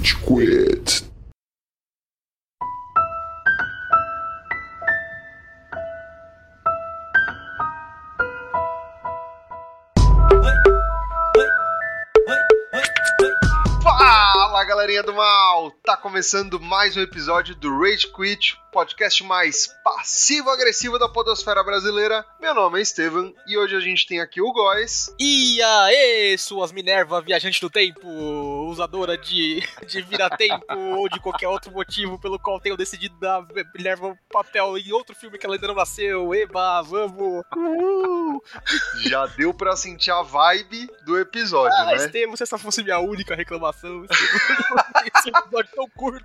Rage Quit. Fala galerinha do mal! Tá começando mais um episódio do Rage Quit, podcast mais passivo-agressivo da podosfera brasileira. Meu nome é Steven e hoje a gente tem aqui o Góis. E aí, suas Minerva viajante do tempo, usadora de, de vira-tempo ou de qualquer outro motivo pelo qual tenham decidido dar Minerva um papel em outro filme que ela ainda não nasceu. Eba, vamos! Uhul. Já deu pra sentir a vibe do episódio, Ah, né? Estevam, se essa fosse minha única reclamação, esse episódio tão curto.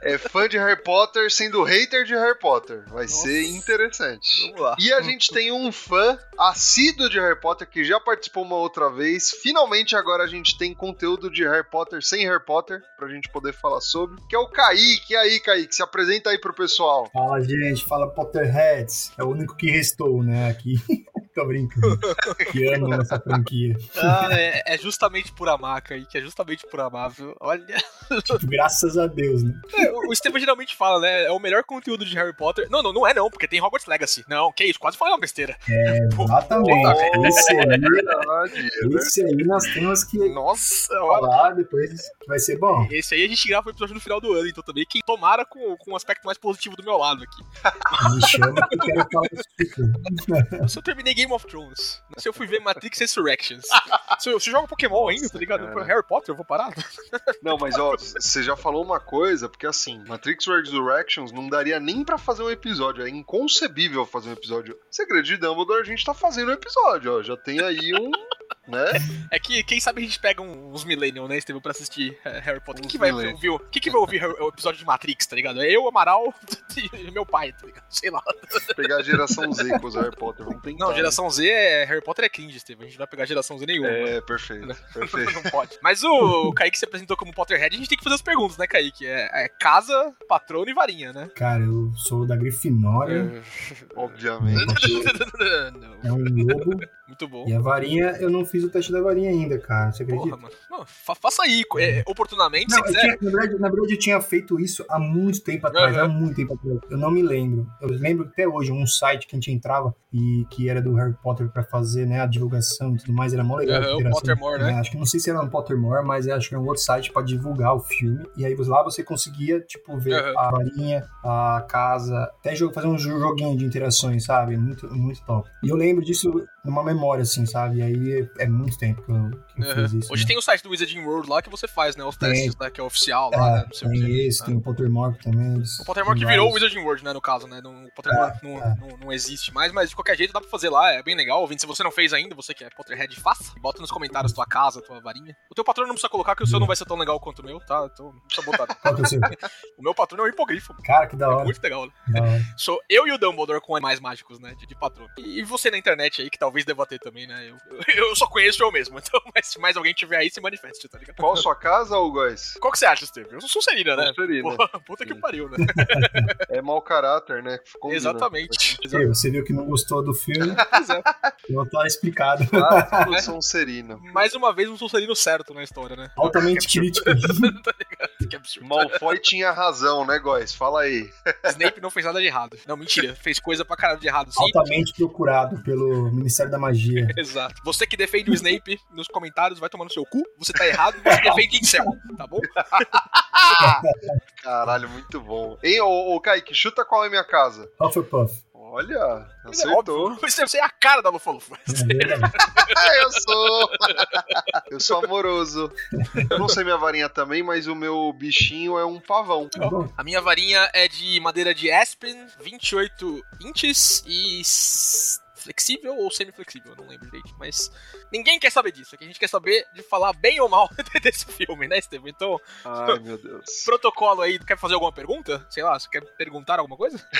É fã de Harry Potter sendo hater de Harry Potter. Vai Nossa. ser interessante. Vamos lá. E a gente tem um fã assíduo de Harry Potter que já participou uma outra vez. Finalmente agora a gente tem conteúdo de Harry Potter sem Harry Potter pra gente poder falar sobre, que é o Kaique. E aí, Kaique, se apresenta aí pro pessoal. Fala, gente. Fala, Potterheads. É o único que restou, né, aqui. Tô brincando. que amo essa franquia. Ah, é, é justamente por amar, Kaique, é justamente por amar, viu? Olha. Tipo, graças a Deus, né? É, o Estevam geralmente fala, né? É o melhor conteúdo de Harry Potter. Não, não, não é não, porque tem Hogwarts Legacy. Não, que isso, quase falei uma besteira. Pô, Exatamente. porra, Esse aí, Verdade, esse aí nós temos que Nossa, olha. falar depois que vai ser bom. Esse aí a gente grava o episódio no final do ano, então também. Quem tomara com, com um aspecto mais positivo do meu lado aqui. Me chama que eu quero falar filme. Se eu terminei Game of Thrones, se eu fui ver Matrix Resurrections, se eu, se eu jogo Pokémon ainda, tá ligado? cara. Harry Potter, eu vou parar? Não, mas ó, você já falou uma coisa, porque assim, Matrix Resurrections não daria nem pra fazer um episódio, é inconcebível fazer um episódio. Segredo de Dumbledore, a gente tá fazendo um episódio, ó, já tem aí um, né? É que, quem sabe a gente pega uns Millennium, né, Estevam, pra assistir é, Harry Potter. Quem que vai ouvir? o- Quem que vai ouvir o episódio de Matrix, tá ligado? É eu, Amaral e meu pai, tá ligado? Sei lá. Pegar a geração Z com os Harry Potter, vamos tentar. Não, geração Z é. Harry Potter é cringe, Estevam. A gente não vai pegar geração Z nenhuma. É, perfeito, perfeito. Não pode. Mas o, o Kaique se apresentou como Potterhead, a gente tem que fazer as perguntas, né, Kaique? É, é casa, patrono e varinha, né? Cara, eu sou da Grifinória. Obviamente. Não. É um lobo. Muito bom. E a varinha, eu não fiz o teste da varinha ainda, cara. Você acredita? Porra, mano. Não, fa- faça aí, é, oportunamente, Não, se quiser. tinha- na, verdade, na verdade, eu tinha feito isso há muito tempo atrás, Aham. há muito tempo atrás. Eu não me lembro. Eu lembro até hoje um site que a gente entrava e que era do Harry Potter pra fazer né, a divulgação e tudo mais. Era mó legal. A o. Pottermore, né? É, acho que não sei se era no Pottermore, mas acho que era um outro site pra divulgar o filme. E aí lá você conseguia, tipo, ver Aham. a varinha, a casa, até fazer um jo- joguinho de interações, sabe? Muito, muito top. E eu lembro disso numa memória, assim, sabe? E aí é muito tempo que eu, que eu Aham. fiz isso. Hoje né? tem o site do Wizarding World lá que você faz, né? Os Tem. testes, né? Que é oficial lá, É, né? Não sei o tem que. esse, tem o Pottermore também. eles- O Pottermore que virou o. Wizarding World, né, no caso, né? O Pottermore não, é. Não, não existe mais, mas de qualquer jeito dá pra fazer lá, é bem legal. Ouvinte, se você não fez ainda, você que é Potterhead, faça. Bota nos comentários tua casa, tua varinha. O teu patrono não precisa colocar, que o seu não vai ser tão legal quanto o meu, tá? Então não precisa botar. não. Qual que é o seu? o meu patrono é um hipogrifo. Cara, que da É hora. muito legal, né? Sou eu e o Dumbledore com animais mágicos, né? De, de patrono. E, você na internet aí, que talvez deva ter também, né? Eu, eu só conheço eu mesmo. Então, mas se mais alguém tiver aí, se manifeste, tá ligado? Qual a sua casa, ô Góis? Qual que você acha, Steve? Eu sou Sonserina, né? Sonserina. Puta que pariu, né? É mau caráter, né? Combina. Exatamente. Ei, Você viu que não gostou do filme, Pois é. não tá explicado. Ah, um serino. Mais uma vez, um Sonserino certo na história, né? Altamente crítico. Que absurdo. Malfoy tinha razão, né, Góis? Fala aí. Snape não fez nada de errado. Não, mentira. Fez coisa pra caralho de errado, sim. Altamente procurado pelo Ministério da Magia. Exato. Você que defende o Snape nos comentários vai tomar no seu cu. Você tá errado, você defende incel, tá bom? Caralho, muito bom. Hein, ô, ô Kaique, chuta qual é minha casa. Hufflepuff. Olha, é acertou. Você, você é a cara da Lufa-Lufa. É. Ah, eu sou. eu sou amoroso. Eu não sei minha varinha também, mas o meu bichinho é um pavão. Tá. A minha varinha é de madeira de aspen, 28 inches e flexível ou semi-flexível, não lembro direito, mas ninguém quer saber disso, aqui a gente quer saber de falar bem ou mal desse filme, né, Estevam? Então, Ai, meu Deus. protocolo aí, quer fazer alguma pergunta? Sei lá, você quer perguntar alguma coisa?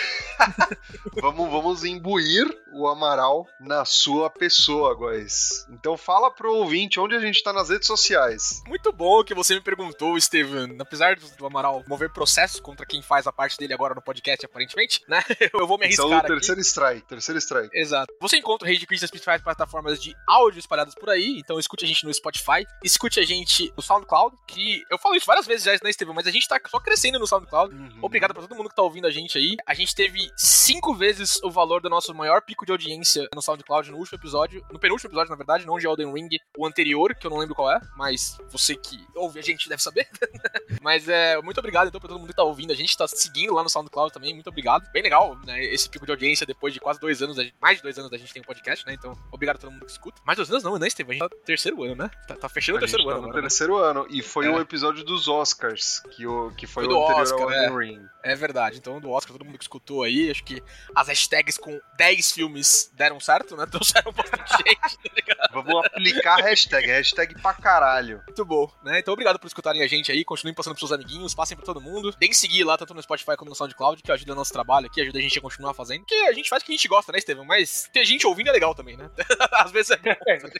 Vamos, vamos imbuir o Amaral na sua pessoa, guys. Então fala pro ouvinte onde a gente tá nas redes sociais. Muito bom que você me perguntou, Steven. Apesar do Amaral mover processos contra quem faz a parte dele agora no podcast, aparentemente, né? Eu vou me é arriscar o aqui. terceiro strike. Terceiro strike. Exato. Você encontra o Rage Quit nas principais plataformas de áudio espalhadas por aí, então escute a gente no Spotify, escute a gente no SoundCloud, que eu falo isso várias vezes já, né, Estevão, mas a gente tá só crescendo no SoundCloud. Uhum. Obrigado pra todo mundo que tá ouvindo a gente aí. A gente teve cinco vezes o valor do nosso maior pico de audiência no SoundCloud no último episódio, no penúltimo episódio, na verdade, não de Elden Ring, o anterior, que eu não lembro qual é, mas você que ouve a gente deve saber. mas é, muito obrigado então pra todo mundo que tá ouvindo a gente, tá seguindo lá no SoundCloud também, muito obrigado. Bem legal, né, esse pico de audiência depois de quase dois anos, mais de dois anos da gente tem um podcast, né, então obrigado a todo mundo que escuta. Mais dois anos não, né, Steve? A gente tá no terceiro ano, né? Tá, tá fechando o A terceiro tá ano no agora, né? terceiro ano. E foi É. o episódio dos Oscars, que, o, que foi Foi o anterior Oscar, ao é. Ring. É verdade. Então, do Oscar, todo mundo que escutou aí, acho que as hashtags com 10 filmes deram certo, né? Trouxeram bastante gente, tá ligado? Vamos aplicar a hashtag, hashtag pra caralho. Muito bom, né? Então, obrigado por escutarem a gente aí. Continuem passando pros seus amiguinhos, passem pra todo mundo. Deem seguir lá, tanto no Spotify como no SoundCloud, que ajuda o nosso trabalho aqui, ajuda a gente a continuar fazendo. Porque a gente faz o que a gente gosta, né, Estevam? Mas ter gente ouvindo é legal também, né? Às vezes é bom.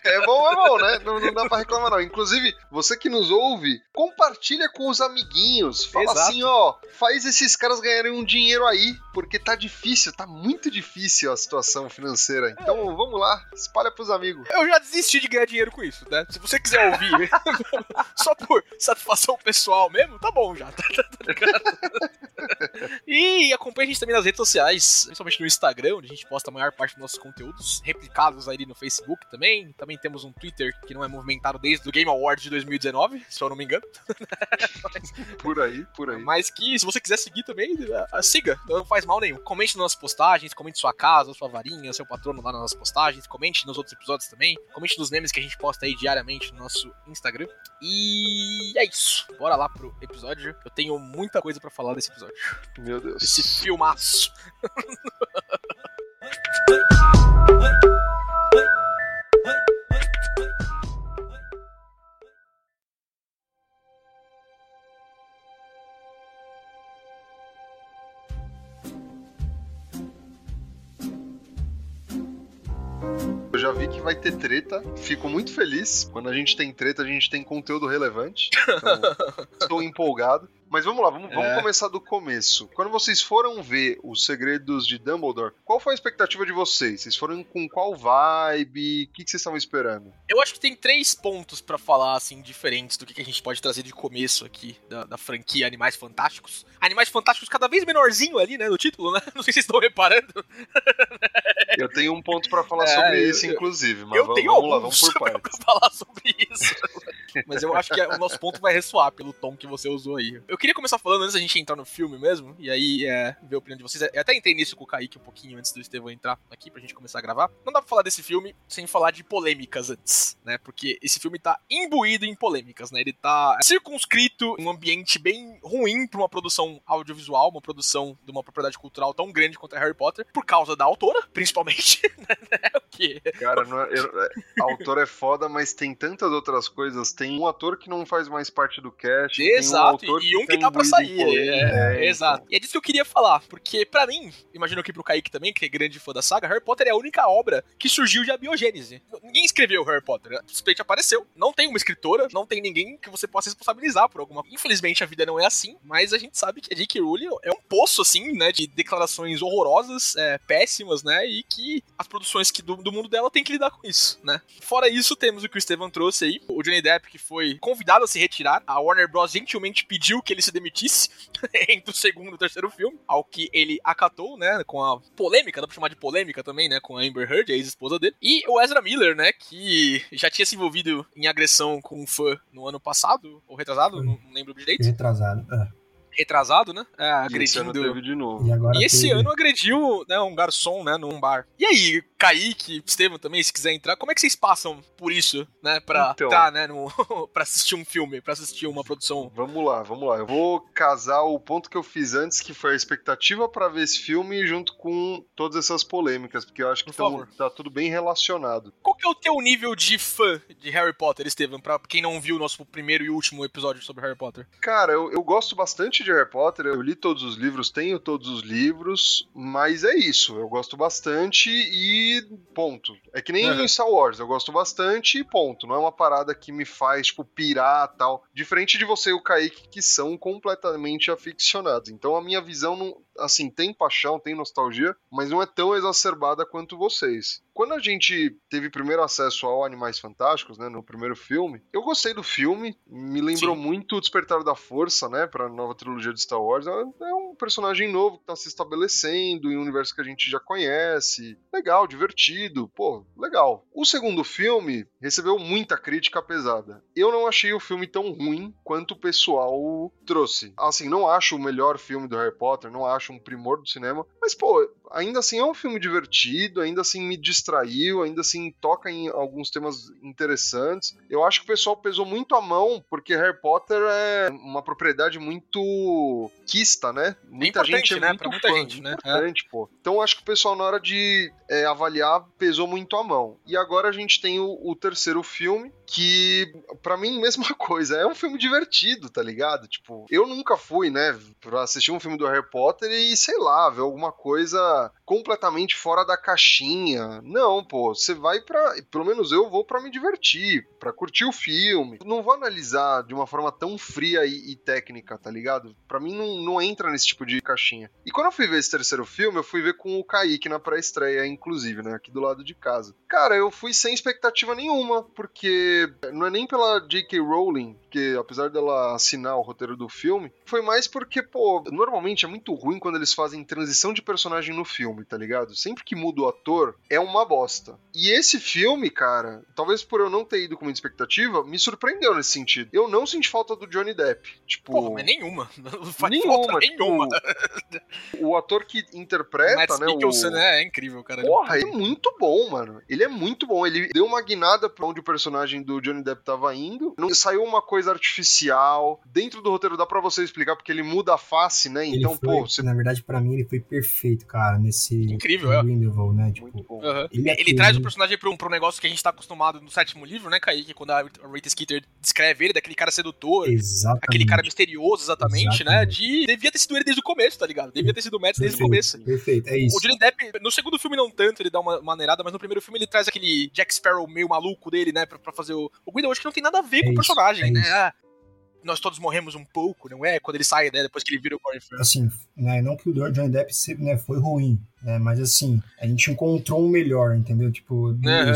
É bom, é bom, né? Não, não dá pra reclamar, não. Inclusive, você que nos ouve, compartilha com os amiguinhos. Fala Exato. assim, ó, faz esses caras ganharem um dinheiro aí, porque tá difícil, tá muito difícil a situação financeira. Então, vamos lá, espalha pros amigos. Eu já desisti de ganhar dinheiro com isso, né? Se você quiser ouvir só por satisfação pessoal mesmo, tá bom já, tá, tá- tá e acompanha a gente também nas redes sociais, principalmente no Instagram, onde a gente posta a maior parte dos nossos conteúdos, replicados aí no Facebook também. Também temos um Twitter que não é movimentado desde o Game Awards de 2019, se eu não me engano. Por aí, por aí. Mas que, se você quiser seguir também, ah, siga, não faz mal nenhum. Comente nas nossas postagens, comente sua casa, sua varinha, seu patrono lá nas nossas postagens, comente nos outros episódios também, comente nos memes que a gente posta aí diariamente no nosso Instagram. E é isso. Bora lá pro episódio. Eu tenho muita coisa pra falar desse episódio. Meu Deus. Desse filmaço. Eu já vi que vai ter treta. Fico muito feliz. Quando a gente tem treta, a gente tem conteúdo relevante. Então, estou empolgado. Mas vamos lá, vamos, vamos É. começar do começo. Quando vocês foram ver os segredos de Dumbledore, qual foi a expectativa de vocês? Vocês foram com qual vibe? O que, que vocês estavam esperando? Eu acho que tem três pontos pra falar, assim, diferentes do que que a gente pode trazer de começo aqui da, da franquia Animais Fantásticos. Animais Fantásticos cada vez menorzinho ali, né, no título, né? Não sei se vocês estão reparando. Eu tenho um ponto pra falar É, sobre eu- isso, eu- inclusive. Mas eu vamos, tenho vamos lá, vamos por pra partes. falar sobre isso. Mas eu acho que o nosso ponto vai ressoar pelo tom que você usou aí. Eu queria começar falando antes da gente entrar no filme mesmo, e aí é, ver a opinião de vocês. Eu até entrei nisso com o Kaique um pouquinho antes do Estevão entrar aqui pra gente começar a gravar. Não dá pra falar desse filme sem falar de polêmicas antes, né? Porque esse filme tá imbuído em polêmicas, né? Ele tá circunscrito em um ambiente bem ruim pra uma produção audiovisual, uma produção de uma propriedade cultural tão grande quanto a Harry Potter, por causa da autora, principalmente, né? O que Cara, não é- eu- é- autor é foda, mas tem tantas outras coisas. Tem um ator que não faz mais parte do cast. tem um Exato, autor e um que tá tá pra sair. É, É, exato. E é disso que eu queria falar, porque pra mim, imagino que pro Kaique também, que é grande fã da saga, Harry Potter é a única obra que surgiu de abiogênese. Ninguém escreveu Harry Potter, simplesmente apareceu. Não tem uma escritora, não tem ninguém que você possa responsabilizar por alguma. Infelizmente a vida não é assim, mas a gente sabe que a J.K. Rowling é um poço assim, né, de declarações horrorosas, é, péssimas, né, e que as produções que do, do mundo dela tem que lidar com isso, né. Fora isso, temos o que o Estevam trouxe aí, o Johnny Depp que foi convidado a se retirar, a Warner Bros gentilmente pediu que ele se demitisse entre o segundo e o terceiro filme, ao que ele acatou, né, com a polêmica, dá pra chamar de polêmica também, né, com a Amber Heard, a ex-esposa dele, e o Ezra Miller, né, que já tinha se envolvido em agressão com um fã no ano passado, ou retrasado, não, não lembro direito, Retrasado. É. retrasado, né, é, E esse ano agredindo... de novo. E agora E esse teve- ano agrediu né, um garçom, né, num bar. E aí, Kaique, Estevam também, se quiser entrar, como é que vocês passam por isso, né, pra Então. entrar, né, no, pra assistir um filme, pra assistir uma produção? Vamos lá, vamos lá. Eu vou casar o ponto que eu fiz antes, que foi a expectativa pra ver esse filme, junto com todas essas polêmicas, porque eu acho que tão- tá tudo bem relacionado. Qual que é o teu nível de fã de Harry Potter, Estevam, pra quem não viu o nosso primeiro e último episódio sobre Harry Potter? Cara, eu, eu gosto bastante de Harry Potter, eu li todos os livros, tenho todos os livros, mas é isso, eu gosto bastante e ponto. É que nem Uhum. em Star Wars, eu gosto bastante e ponto. Não é uma parada que me faz, tipo, pirar tal. Diferente de você e o Kaique, que são completamente aficionados. Então a minha visão não assim, tem paixão, tem nostalgia, mas não é tão exacerbada quanto vocês. Quando a gente teve primeiro acesso ao Animais Fantásticos, né, no primeiro filme, eu gostei do filme, me lembrou Sim. muito o Despertar da Força, né, pra nova trilogia de Star Wars. É um personagem novo que tá se estabelecendo em um universo que a gente já conhece. Legal, divertido, pô, legal. O segundo filme recebeu muita crítica pesada. Eu não achei o filme tão ruim quanto o pessoal trouxe. Assim, não acho o melhor filme do Harry Potter, não acho um primor do cinema, mas, pô, ainda assim é um filme divertido, ainda assim me distraiu, ainda assim toca em alguns temas interessantes. Eu acho que o pessoal pesou muito a mão, porque Harry Potter é uma propriedade muito quista, né? Muita gente é né? muito pra muita fã, gente, né? importante, é. pô. Então eu acho que o pessoal na hora de é, avaliar pesou muito a mão. E agora a gente tem o, o terceiro filme, que para mim mesma coisa, é um filme divertido, tá ligado? Tipo, eu nunca fui, né, pra assistir um filme do Harry Potter e sei lá, ver alguma coisa completamente fora da caixinha. Não, pô, você vai para, pelo menos eu vou para me divertir, para curtir o filme. Não vou analisar de uma forma tão fria e, e técnica, tá ligado? Para mim não, não entra nesse tipo de caixinha. E quando eu fui ver esse terceiro filme, eu fui ver com o Kaique na pré-estreia, inclusive, né, aqui do lado de casa. Cara, eu fui sem expectativa nenhuma, porque não é nem pela J.K. Rowling, que apesar dela assinar o roteiro do filme, foi mais porque, pô, normalmente é muito ruim quando eles fazem transição de personagem no filme, tá ligado? Sempre que muda o ator, é uma bosta. E esse filme, cara, talvez por eu não ter ido com muita expectativa, me surpreendeu nesse sentido. Eu não senti falta do Johnny Depp. Tipo. Porra, mas nenhuma. Não faz nenhuma. Tipo, nenhuma. o ator que interpreta, né? Mikkelsen, o... né? É incrível, cara. Porra, ele é muito bom, mano. Ele é muito bom. Ele deu uma guinada pra onde o personagem do Johnny Depp tava indo. Não saiu uma coisa artificial. Dentro do roteiro dá para você explicar porque ele muda a face, né? Ele então, foi, pô, você... na verdade para mim ele foi perfeito, cara, nesse incrível, é. Grindelwald, né? Tipo, Muito bom. Uhum. Ele, é ele traz o personagem pra um, pra um negócio que a gente tá acostumado no sétimo livro, né, Kaique? Quando a Rita Skeeter descreve ele, daquele cara sedutor, exatamente. aquele cara misterioso, exatamente, né? exatamente. né? De devia ter sido ele desde o começo, tá ligado? Devia ter sido o Mads desde o começo. Perfeito, é isso. O Johnny Depp, no segundo filme não tanto, ele dá uma maneirada, mas no primeiro filme ele traz aquele Jack Sparrow meio maluco dele, né, pra, pra fazer o o Grindelwald, acho que não tem nada a ver é com isso, o personagem, é né? Ah, nós todos morremos um pouco, não é? Quando ele sai, né? Depois que ele vira o Corey Assim, né, não que o Johnny Depp né, foi ruim, né? Mas assim, a gente encontrou um melhor, entendeu? Tipo, é,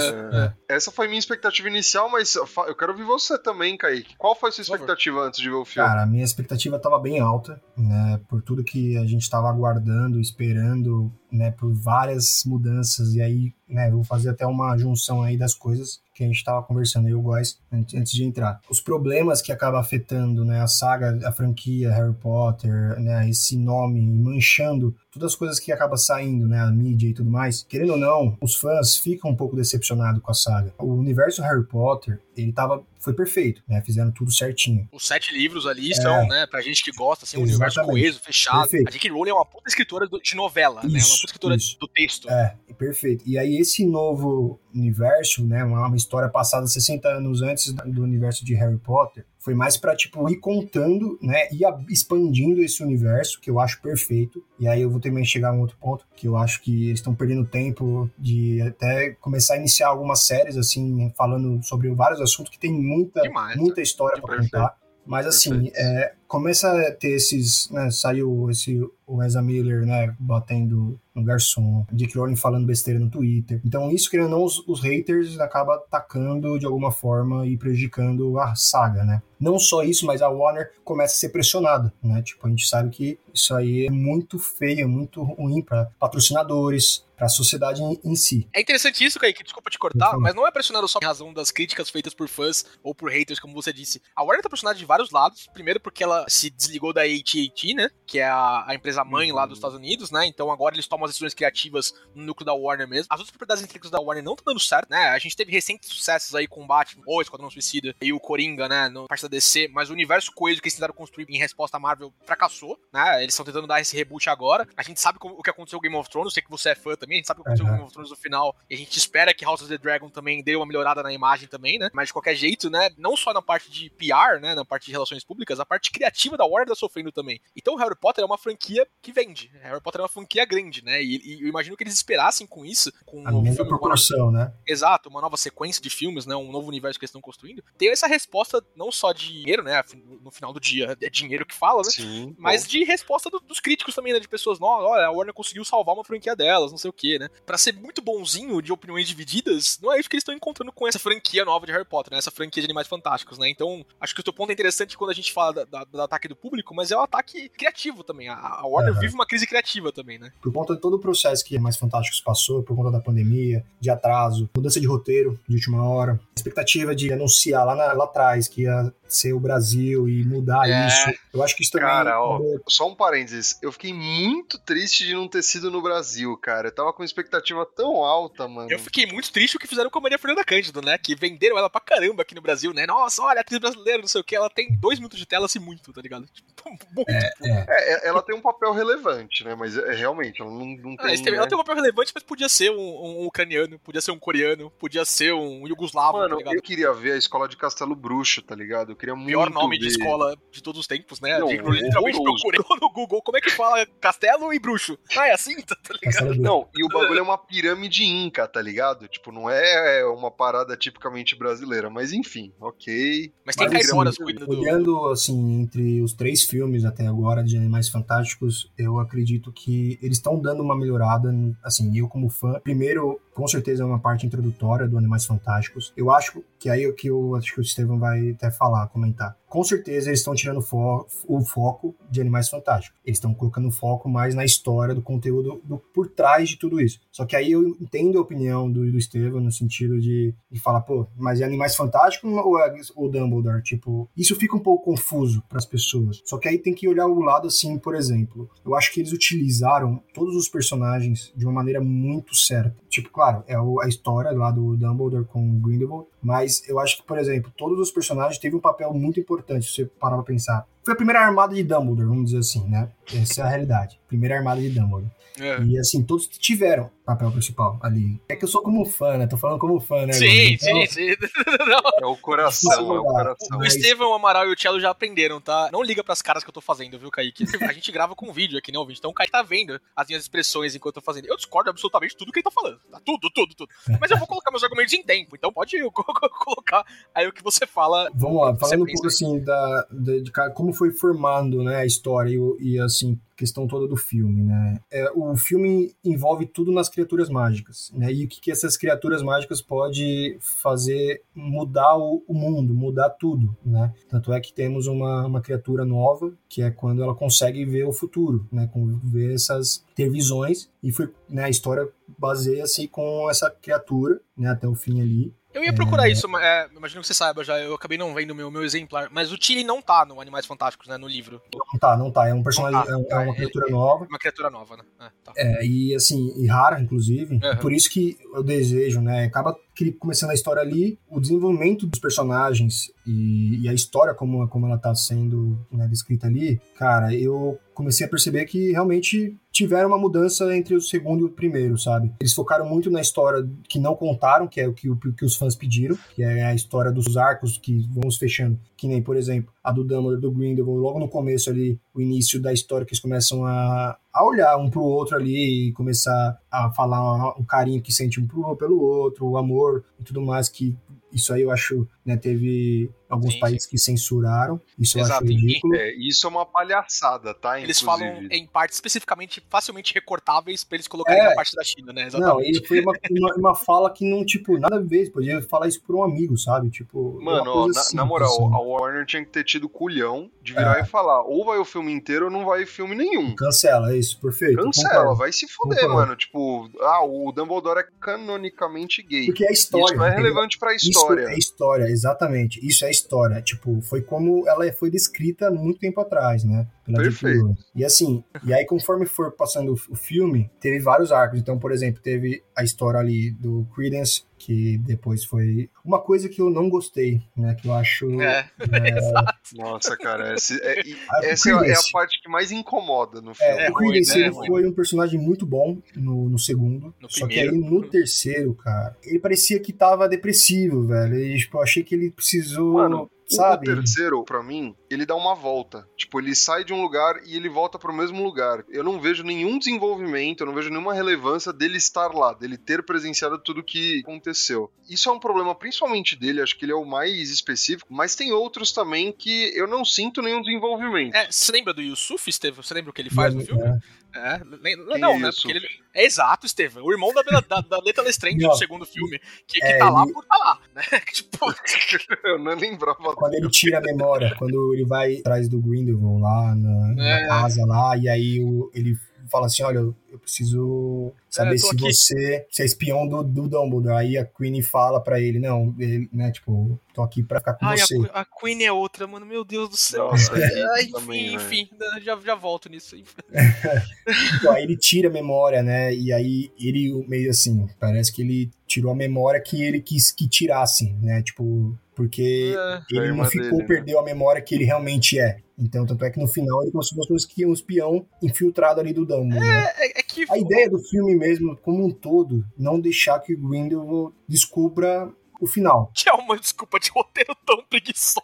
é. Essa foi minha expectativa inicial, mas eu quero ouvir você também, Kaique. Qual foi a sua expectativa antes de ver o filme? Cara, a minha expectativa estava bem alta, né? Por tudo que a gente estava aguardando, esperando, né? Por várias mudanças, e aí, né? Vou fazer até uma junção aí das coisas que a gente estava conversando, e o Góis, antes de entrar. Os problemas que acaba afetando né, a saga, a franquia Harry Potter, né, esse nome, manchando todas as coisas que acaba saindo, né, a mídia e tudo mais, querendo ou não, os fãs ficam um pouco decepcionados com a saga. O universo Harry Potter, ele tava foi perfeito, né? Fizeram tudo certinho. Os sete livros ali é, são, né, pra gente que gosta, assim, um universo coeso, fechado. Perfeito. A J.K. Rowling é uma puta escritora de novela, isso, né? Uma puta escritora isso. do texto. É, perfeito. E aí esse novo universo, né, uma, uma história passada 60 anos antes do universo de Harry Potter, foi mais para tipo ir contando, né, e expandindo esse universo que eu acho perfeito. E aí eu vou também chegar a um outro ponto que eu acho que eles estão perdendo tempo de até começar a iniciar algumas séries assim, falando sobre vários assuntos que tem muita Demais, muita história para contar. Mas assim, é, começa a ter esses, né, saiu esse o Ezra Miller, né, batendo no garçom, Dick Rowling falando besteira no Twitter. Então isso, querendo ou não, os, os haters acaba atacando de alguma forma e prejudicando a saga, né. Não só isso, mas a Warner começa a ser pressionada, né, tipo, a gente sabe que isso aí é muito feio, é muito ruim para patrocinadores, para a sociedade em, si. É interessante isso, Kaique, desculpa te cortar, mas não é pressionado só em razão das críticas feitas por fãs ou por haters, como você disse. A Warner tá pressionada de vários lados. Primeiro porque ela se desligou da AT&T, né, que é a, a empresa mãe uhum. lá dos Estados Unidos, né, então agora eles tomam as decisões criativas no núcleo da Warner mesmo. As outras propriedades intelectuais da Warner não estão dando certo, né, a gente teve recentes sucessos aí com o Batman, o Esquadrão Suicida e o Coringa, né, no parte da DC, mas o universo coeso que eles tentaram construir em resposta à Marvel fracassou, né, eles estão tentando dar esse reboot agora. A gente sabe o que aconteceu com Game of Thrones, sei que você é fã também, a gente sabe o que aconteceu uhum. com Game of Thrones no final, e a gente espera que House of the Dragon também dê uma melhorada na imagem também, né, mas de qualquer jeito, né, não só na parte de PR, né, na parte de relações públicas, a parte criativa criativa da Warner tá sofrendo também. Então Harry Potter é uma franquia que vende. Harry Potter é uma franquia grande, né? E, e eu imagino que eles esperassem com isso, com A um mesma filme, proporção, né? Exato, uma nova sequência de filmes, né? Um novo universo que eles estão construindo. Ter essa resposta não só de dinheiro, né? No final do dia é dinheiro que fala, né? Sim. Mas de resposta do- dos críticos também, né? De pessoas, não, olha, a Warner conseguiu salvar uma franquia delas, não sei o quê, né? Pra ser muito bonzinho de opiniões divididas, não é isso que eles estão encontrando com essa franquia nova de Harry Potter, né? Essa franquia de Animais Fantásticos, né? Então, acho que o teu ponto é interessante quando a gente fala da- da- do ataque do público, mas é um ataque criativo também. A, Warner Aham. vive uma crise criativa também, né? Por conta de todo o processo que Mais Fantásticos passou, por conta da pandemia, de atraso, mudança de roteiro de última hora, expectativa de anunciar lá, na- lá atrás que ia ser o Brasil e mudar É. isso. Eu acho que isso também. Cara, ó, só um parênteses. Eu fiquei muito triste de não ter sido no Brasil, cara. Eu tava com expectativa tão alta, mano. Eu fiquei muito triste o que fizeram com a Maria Fernanda Cândido, né? Que venderam ela pra caramba aqui no Brasil, né? Nossa, olha, atriz brasileira, não sei o que. Ela tem dois minutos de tela, assim, muito, tá ligado? Tipo, muito. É, é, ela tem um papel relevante, né? Mas é, realmente, ela não, não Ah, tem. né? Ela tem um papel relevante, mas podia ser um, um ucraniano, podia ser um coreano, podia ser um yugoslavo, Mano, tá ligado? eu queria ver a escola de Castelo Bruxo, tá ligado? Eu queria muito. Pior nome de ver. escola de todos os tempos, né? Não, Eu literalmente horroroso. procurei no Google como é que fala castelo e bruxo. Ah, é assim? Tá, tá ligado? Não, e o bagulho é uma pirâmide inca, tá ligado? Tipo, não é uma parada tipicamente brasileira, mas enfim, ok. Mas tem Mas, assim, caiporas cuidando do. Olhando assim entre os três filmes até agora de Animais Fantásticos, eu acredito que eles estão dando uma melhorada. Assim, eu como fã, primeiro, com certeza é uma parte introdutória do Animais Fantásticos. Eu acho que aí é o que eu acho que o Estevam vai até falar, comentar. Com certeza eles estão tirando fo o foco de Animais Fantásticos. Eles estão colocando foco mais na história do conteúdo do, por trás de tudo isso. Só que aí eu entendo a opinião do, do Estevam no sentido de, de falar, pô, mas é Animais Fantásticos ou é o Dumbledore? Tipo, isso fica um pouco confuso para as pessoas. Só que aí tem que olhar o lado assim, por exemplo. Eu acho que eles utilizaram todos os personagens de uma maneira muito certa. Tipo, claro, é a história lá do Dumbledore com o Grindelwald, mas eu acho que, por exemplo, todos os personagens teve um papel muito importante, se você parar pra pensar. Foi a primeira armada de Dumbledore, vamos dizer assim, né? Essa é a realidade. Primeira armada de Dumbledore. É. E assim, todos tiveram papel principal ali. É que eu sou como fã, né? Tô falando como fã, né? Sim. Então, sim, sim. Não, É o coração, é o coração. O Mas- Estevão, o Amaral e o Cello já aprenderam, tá? Não liga pras caras que eu tô fazendo, viu, Kaique? A gente grava com vídeo aqui, né, ouvinte? Então o Kaique tá vendo as minhas expressões enquanto eu tô fazendo. Eu discordo absolutamente de tudo que ele tá falando. Tá? Tudo, tudo, tudo. Mas eu vou colocar meus argumentos em tempo, então pode co- co- colocar aí o que você fala. Vamos lá, falando um pouco assim da, da- de ca- como foi formando né, a história e, e assim questão toda do filme, né? É, o filme envolve tudo nas criaturas mágicas, né? E o que, que essas criaturas mágicas pode fazer mudar o, o mundo, mudar tudo, né? Tanto é que temos uma, uma criatura nova que é quando ela consegue ver o futuro, né? Com ver essas ter visões e foi, né? A história baseia-se com essa criatura, né? Até o fim ali. Eu ia procurar isso, mas, é, imagino que você saiba já. Eu acabei não vendo o meu, meu exemplar. Mas o Tilly não tá no Animais Fantásticos, né? No livro. Não tá, não tá. É um personagem, tá, é é uma ele- criatura nova. Uma criatura nova, né? É, tá. É, e assim, e rara, inclusive. Uhum. Por isso que eu desejo, né? Acaba começando a história ali, o desenvolvimento dos personagens e, e a história como, como ela tá sendo né, descrita ali, cara, eu comecei a perceber que realmente tiveram uma mudança entre o segundo e o primeiro, sabe? Eles focaram muito na história que não contaram, que é o que, o que os fãs pediram, que é a história dos arcos que vão se fechando. Que nem, por exemplo, a do Dumbledore, do Grindelwald, logo no começo ali, o início da história que eles começam a, a olhar um pro outro ali e começar a falar o carinho que sente um pro, pelo outro, o amor e tudo mais, que isso aí eu acho, né, teve alguns Sim, países que censuraram, isso eu Exato, acho e- ridículo. É, isso é uma palhaçada, tá? Eles inclusive. falam em partes especificamente facilmente recortáveis pra eles colocarem É. na parte da China, né? Não, Exatamente. e foi uma, uma, uma fala que não, tipo, nada a ver, podia falar isso por um amigo, sabe? Tipo, Mano, uma ó, coisa na, simples, na moral, assim. a Warner tinha que ter tido culhão de virar É. e falar: ou vai o filme inteiro ou não vai filme nenhum. Cancela, é isso, perfeito. Cancela, concordo. vai se fuder, Concordo. mano. Tipo, ah, o Dumbledore é canonicamente gay. Porque é história. Isso não é relevante pra história. Isso é história, exatamente. Isso é história. Tipo, foi como ela foi descrita muito tempo atrás, né? Pela. Perfeito. E assim, e aí conforme for passando o o filme, teve vários arcos. Então, por exemplo, teve a história ali do Credence, que depois foi uma coisa que eu não gostei, né? Que eu acho. É, exato. Nossa, cara, esse- é- a- o essa é, a- é a parte que mais incomoda no filme. É, É o ruim, Credence né? É foi um personagem muito bom no, no segundo. No só primeiro. que aí no terceiro, cara, ele parecia que tava depressivo, velho. E, tipo, eu achei que ele precisou. Mano, sabe? O terceiro, pra mim, ele dá uma volta. Tipo, ele sai de um lugar e ele volta pro mesmo lugar. Eu não vejo nenhum desenvolvimento, eu não vejo nenhuma relevância dele estar lá, dele ter presenciado tudo que aconteceu. Isso é um problema principalmente dele, acho que ele é o mais específico, mas tem outros também que eu não sinto nenhum desenvolvimento. É, você lembra do Yusuf, Estevam? Você lembra o que ele faz no filme? É. É, nem- não, é né? Porque ele, é exato, Estevam. O irmão da, da, da Letra Lestrange do segundo filme. Que, que É, tá lá ele- por tá lá, né? tipo, eu não lembrava. Quando ele tira a memória, quando ele vai atrás do Grindelwald lá na, na É. casa lá, e aí o- ele fala assim, olha, eu preciso saber É, se aqui. você, você é espião do, do Dumbledore. Aí a Queen fala pra ele, não, ele, né, tipo, tô aqui pra ficar com ai, a, você. Que- a Queen é outra, mano. Meu Deus do céu. Nossa, Ah, enfim, também, né? enfim, já, já volto nisso. Então, aí ele tira a memória, né, e aí ele meio assim, parece que ele tirou a memória que ele quis que tirasse, né, tipo, porque É. ele A não ficou, dele, né? perdeu a memória que ele realmente é. Então, tanto é que no final ele conseguiu como se fosse um espião infiltrado ali do Dumbledore, né? É, é que. A ideia do filme mesmo, como um todo, não deixar que o Grindelwald descubra o final. Que é uma desculpa de roteiro tão preguiçosa.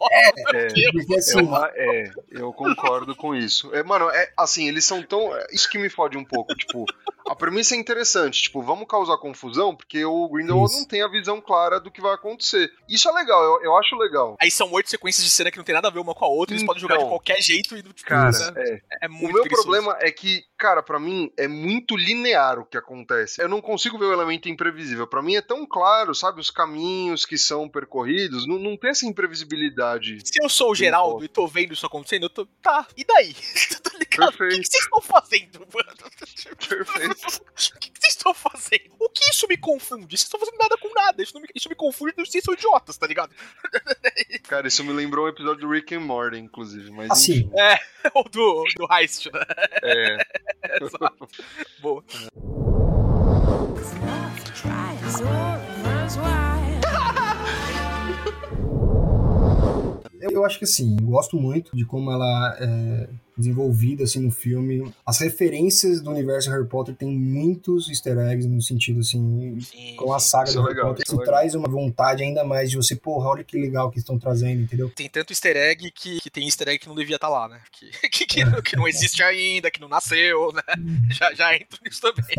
É, é, assim, uma- é, eu concordo com isso. É, mano, é assim, eles são tão. é Isso que me fode um pouco. Tipo, a premissa é interessante. Tipo, vamos causar confusão, porque o Grindelwald Isso. não tem a visão clara do que vai acontecer. Isso é legal, eu, eu acho legal. Aí são oito sequências de cena que não tem nada a ver uma com a outra, eles podem jogar de Então. qualquer jeito e tipo, Cara, né? é. é O muito meu preguiçoso. problema é que, cara, pra mim é muito linear o que acontece. Eu não consigo ver o elemento imprevisível. Pra mim é tão claro, sabe, os caminhos que são percorridos, não, não tem essa imprevisibilidade. Se eu sou o Geraldo e tô vendo isso acontecendo, eu tô. Tá, e daí? tá ligado? O que Perfeito. que vocês estão fazendo, mano? Perfeito. O que que vocês estão fazendo? O que isso me confunde? Vocês estão fazendo nada com nada. Isso, me, isso me confunde, vocês são idiotas, tá ligado? Cara, isso me lembrou um episódio do Rick and Morty, inclusive. Mas Assim, enfim, É, ou do, do Heist, né? é. Exato. Boa. Eu, acho que assim, gosto muito de como ela é desenvolvida assim no filme. As referências do universo Harry Potter tem muitos easter eggs no sentido assim, Sim, com a saga do é Harry legal, Potter, isso é isso legal. traz uma vontade ainda mais de você, porra, olha que legal que estão trazendo, entendeu? Tem tanto easter egg que, que tem easter egg que não devia estar lá, né? Que, que, que, não- que não existe ainda, que não nasceu, né? Já, já entro nisso também.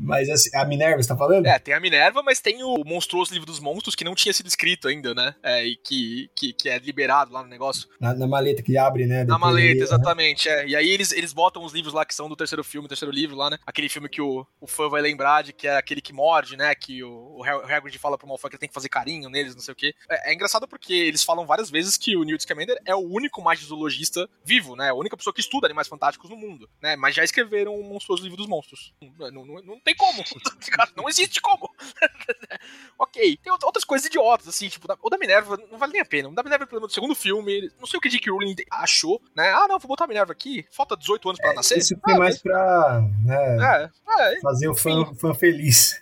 Mas assim, a Minerva, você tá falando? É, tem a Minerva, mas tem o monstruoso livro dos monstros que não tinha sido escrito ainda, né? É, e que, que, que é liberado lá no negócio. Na, na maleta que abre, né? Na maleta, ali, exatamente, é. E aí eles, eles botam os livros lá que são do terceiro filme, terceiro livro lá, né? Aquele filme que o, o fã vai lembrar de que é aquele que morde, né? Que o, o Hagrid fala pro Malfoy que ele tem que fazer carinho neles, não sei o quê. É, é engraçado porque eles falam várias vezes que o Newt Scamander é o único magizoologista vivo, né? A única pessoa que estuda animais fantásticos no mundo, né? Mas já escreveram o monstruoso livro dos monstros. Não, não, não- tem como. não existe como. ok. Tem out- outras coisas idiotas, assim, tipo, o da Minerva não vale nem a pena. O da Minerva, pelo menos, do segundo filme, não sei o que J.K. Rowling achou, né? Ah, não, vou botar a Minerva aqui, falta 18 anos pra ela nascer. Esse foi Ah, mais pra né, É, é, fazer o fã, fã feliz.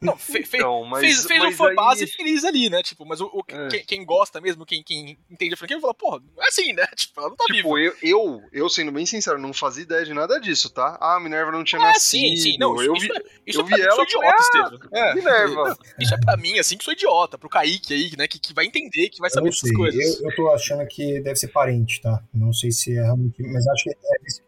não, fe- fe- Então, mas, fez, fez um mas fã aí- base feliz ali, né? Tipo, mas o, o- É. quem, quem gosta mesmo, quem, quem entende a franquia, fala, porra, não é assim, né? Tipo, ela não tá viva. Tipo, eu, eu, eu, sendo bem sincero, não fazia ideia de nada disso, tá? Ah, a Minerva não tinha É, nascido. sim, sim. Não, isso, eu isso vi, é, isso eu é vi mim ela sou e falei, idiota, ah, Estevam. É. Minerva. Isso é pra mim, assim, que sou idiota. Pro Kaique aí, né? Que, que vai entender, que vai Eu saber essas coisas. Eu, eu tô achando que deve ser parente, tá? Não sei se é realmente. Mas acho que é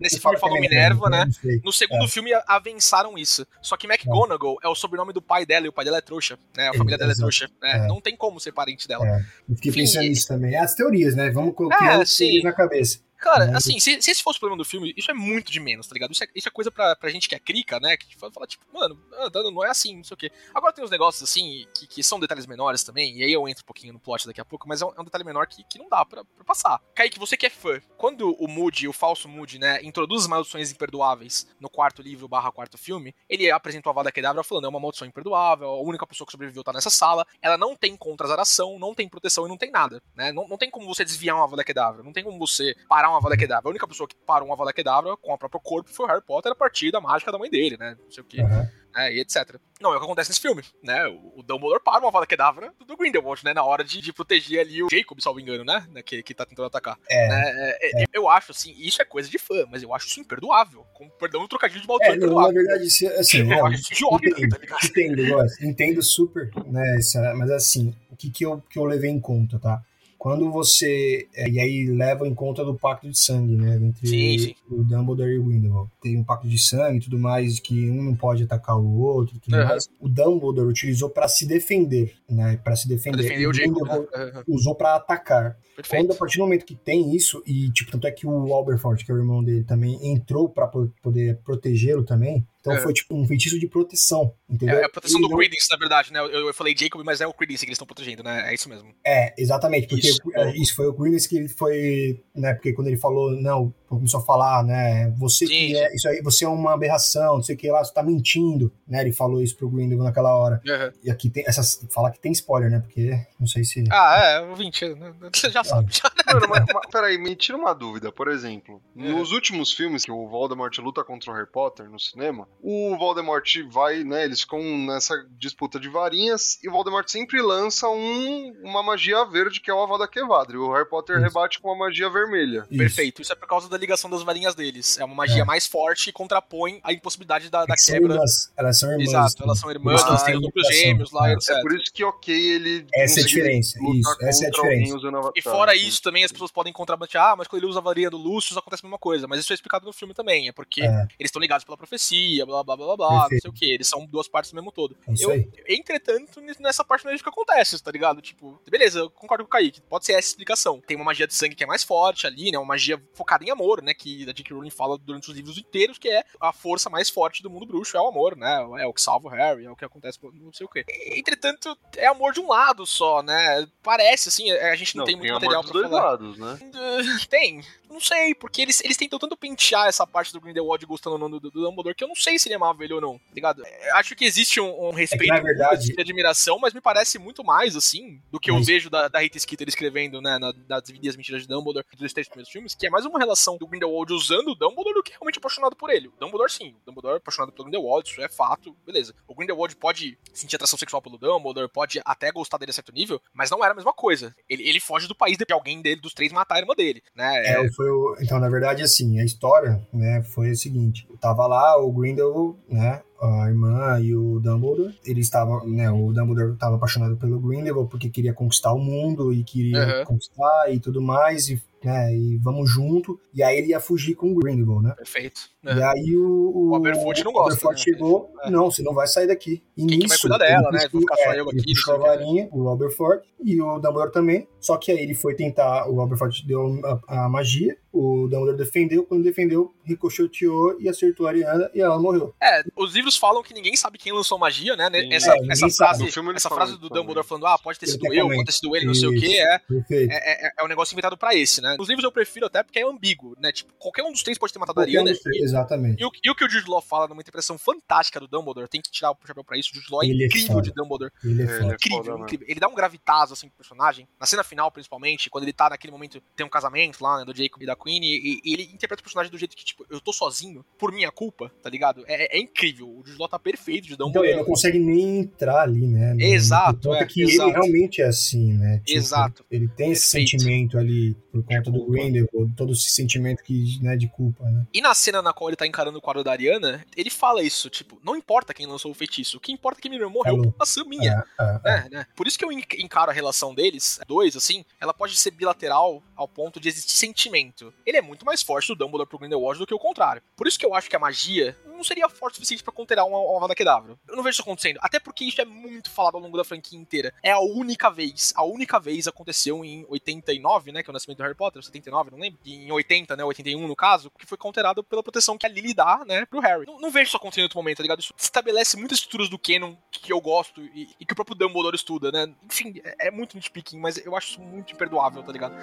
Nesse filme falou é Minerva, né? No segundo filme a- avançaram isso. Só que McGonagall é o sobrenome do pai dela e o pai dela é trouxa, né? A família dela é trouxa. né? É. Não tem como ser parente dela. É. Eu fiquei Enfim, pensando nisso também. As teorias, né? Vamos É, colocar as sim. teorias na cabeça. Cara, assim, se, se esse fosse o problema do filme, isso é muito de menos, tá ligado? Isso é, isso é coisa pra, pra gente que é crica, né? Que fala, fala, tipo, mano, ah, não não é assim, não sei o quê. Agora tem uns negócios, assim, que, que são detalhes menores também, e aí eu entro um pouquinho no plot daqui a pouco, mas é um, é um detalhe menor que, que não dá pra, pra passar. Kaique, você que é fã, quando o Moody, o falso Moody, né, introduz as maldições imperdoáveis no quarto livro barra quarto filme, ele apresentou a Vada Kedavra falando, é uma maldição imperdoável, a única pessoa que sobreviveu tá nessa sala, ela não tem contra-azaração, não tem proteção e não tem nada, né? Não, não tem como você desviar uma Vada Kedavra, não tem como você parar uma Vada Kedavra. A única pessoa que parou uma Vada Kedavra com o próprio corpo foi o Harry Potter a partir da mágica da mãe dele, né? Não sei o que, Aham. né? E etc. Não, é o que acontece nesse filme, né? O, o Dumbledore para uma Vada Kedavra do, do Grindelwald, né? Na hora de, de proteger ali o Jacob, salvo engano, né? né, Que, que tá tentando atacar. É. né? É, é, Eu acho, assim, isso é coisa de fã, mas eu acho isso imperdoável. Com perdão do trocadilho de maldição É, não, na verdade, se- assim, Eu não, acho isso idiota, entendo, tá entendo, entendo super, né, essa- mas assim, o que que eu, que eu levei em conta, tá? Quando você. é, e aí leva em conta do pacto de sangue, né? Entre Sim, sim. o Dumbledore e o Grindelwald. Tem um pacto de sangue e tudo mais, que um não pode atacar o outro tudo Aham. mais. O Dumbledore utilizou pra se defender, né? Pra se Pra defender. defender E o Jacob. Grindelwald né? Aham, usou pra atacar. Quando Perfeito. a partir do momento que tem isso, e tipo, tanto é que o Alberford, que é o irmão dele, também entrou pra po- poder protegê-lo também. Então É. foi tipo um feitiço de proteção, entendeu? É a proteção Ele do não- Credence, na verdade, né? Eu, eu falei Jacob, mas é o Credence que eles estão protegendo, né? É isso mesmo. É, exatamente, porque Isso. é, isso, foi o Greenies que ele foi, né, porque quando ele falou, não, começou a falar, né, você Sim, que é, isso aí, você é uma aberração, não sei o que lá, você tá mentindo, né, ele falou isso pro Grindelwald naquela hora. E aqui tem, essas, falar que tem spoiler, né, porque não sei se... Ah, é, ouvinte, né? você já sabe. Já. Mano, mas, mas peraí, me tira uma dúvida. Por exemplo, É. nos últimos filmes que o Voldemort luta contra o Harry Potter no cinema, o Voldemort vai, né? Eles ficam nessa disputa de varinhas e o Voldemort sempre lança um- uma magia verde que é o Avada Kedavra. E o Harry Potter Isso. rebate com uma magia vermelha. Isso. Perfeito. Isso é por causa da ligação das varinhas deles. É uma magia É. mais forte e contrapõe a impossibilidade da, da Elas são quebra. irmãs, elas são irmãs. Exato, elas são irmãs, elas têm gêmeos lá, É. etc. É por isso que, ok, ele. Essa é a diferença, isso, essa é a diferença. E fora isso, também as pessoas podem contrabandear, ah, mas quando ele usa a varinha do Lucius acontece a mesma coisa. Mas isso é explicado no filme também, é porque É. eles estão ligados pela profecia, blá blá blá blá blá, não sei o que. Eles são duas partes do mesmo todo. É isso Eu, aí. entretanto, nessa parte não é que acontece, tá ligado? Tipo, beleza, eu concordo com o Kaique. Pode ser essa explicação. Tem uma magia de sangue que é mais forte ali, né? Uma magia focada em amor, né? Que a J.K. Rowling fala durante os livros inteiros, que é a força mais forte do mundo bruxo, é o amor, né? É o que salva o Harry, é o que acontece com não sei o quê. Entretanto, é amor de um lado só, né? Parece, assim, a gente não, Não, tem muito tem amor material dos pra dois falar. lados, né? Uh, Tem. Não sei, porque eles, eles tentam tanto pentear essa parte do Grindelwald gostando ou não do, do Dumbledore que eu não sei se ele amava ele ou não, tá ligado? É, Acho que existe um, um respeito na verdade- de admiração, mas me parece muito mais, assim, do que eu vejo da, da Rita Skeeter escrevendo, né, na, das Vida e as Mentiras de Dumbledore dos três primeiros filmes, que é mais uma relação do Grindelwald usando o Dumbledore do que realmente apaixonado por ele. O Dumbledore, sim. O Dumbledore é apaixonado pelo Grindelwald, isso é fato, beleza. O Grindelwald pode sentir atração sexual pelo Dumbledore, pode até gostar dele a certo nível, mas não era a mesma coisa. Ele, ele foge do país de alguém dele, dos três, matar a irmã dele, né? É, foi o- então, na verdade, assim, a história, né, foi o seguinte. Tava lá o Grindelwald, né, a irmã e o Dumbledore. Eles estavam, né, o Dumbledore estava apaixonado pelo Grindelwald porque queria conquistar o mundo e queria Aham. conquistar e tudo mais, e, né, e vamos junto. E aí ele ia fugir com o Grindelwald, né? Perfeito. E aí o, O não o gosta, Aberforth né? chegou, É. não, você não vai sair daqui. E Quem que vai nisso, cuidar dela, né? Vou ficar só é, eu aqui, Ele puxou a o varinha, o Aberforth, e o Dumbledore também. Só que aí ele foi tentar, o Aberforth deu a, a magia, o Dumbledore defendeu, quando defendeu, ricocheteou e acertou a Ariana e ela morreu. É, os livros falam que ninguém sabe quem lançou magia, né? Sim. Essa, É, essa frase, essa frase do. Dumbledore falando, ah, pode ter sido eu, pode ter sido ele, não sei o que, é, é, é, é um negócio inventado pra esse, né? Nos livros eu prefiro até porque é ambíguo, né? Tipo, qualquer um dos três pode ter matado a Qualquer um Ariana. dos três, E, Exatamente. e o, e o que o Jude Law fala numa interpretação fantástica do Dumbledore, tem que tirar o chapéu pra isso, o Jude Law é Ele é incrível de Dumbledore. Ele é É, incrível, né? incrível. Ele dá um gravitazo, assim, pro personagem. Na cena final, principalmente, quando ele tá naquele momento, tem um casamento lá, né, do Jacob e da Queen, e, e ele interpreta o personagem do jeito que, tipo, eu tô sozinho, por minha culpa, tá ligado? É, é incrível. O Jude Law tá perfeito de Então Dumbledore. ele não consegue nem entrar ali, né? no- Exato, no é, que exato. ele realmente é assim, né? Tipo, Exato. Ele tem esse Perfeito. sentimento ali por conta do culpa. Grindelwald, todo esse sentimento que, né, de culpa, né? E na cena na qual ele tá encarando o quadro da Ariana, ele fala isso, tipo, não importa quem lançou o feitiço, o que importa é que minha irmã morreu Falou. por maçã minha. É, é, é. É, né? Por isso que eu en- encaro a relação deles, dois, assim, ela pode ser bilateral ao ponto de existir sentimento. Ele é muito mais forte do Dumbledore pro Grindelwald do que o contrário. Por isso que eu acho que a magia não seria forte o suficiente pra conterar uma, uma Avada Kedavra. Eu não vejo isso acontecendo. Até porque isso é muito falado ao longo da franquia inteira. É a única vez, a única vez aconteceu em 89, né, que é o nascimento do Harry Potter, 79, não lembro. E em 80, né, 81 no caso, que foi conterado pela proteção que a Lily dá, né, pro Harry. Não, não vejo isso acontecendo em outro momento, tá ligado? Isso estabelece muitas estruturas do canon que eu gosto e, e que o próprio Dumbledore estuda, né? Enfim, é, é muito nitpicking, mas eu acho isso muito imperdoável, tá ligado?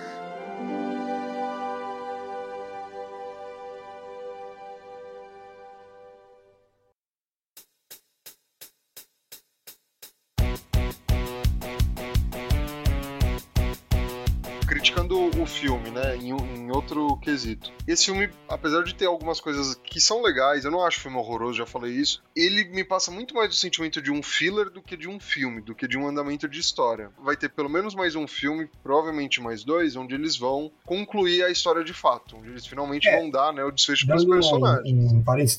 Quesito. Esse filme, apesar de ter algumas coisas que são legais, eu não acho o filme horroroso, já falei isso, ele me passa muito mais o sentimento de um filler do que de um filme, do que de um andamento de história. Vai ter pelo menos mais um filme, provavelmente mais dois, onde eles vão concluir a história de fato, onde eles finalmente É. vão dar, né, o desfecho pros Dando personagens. um, um parênteses,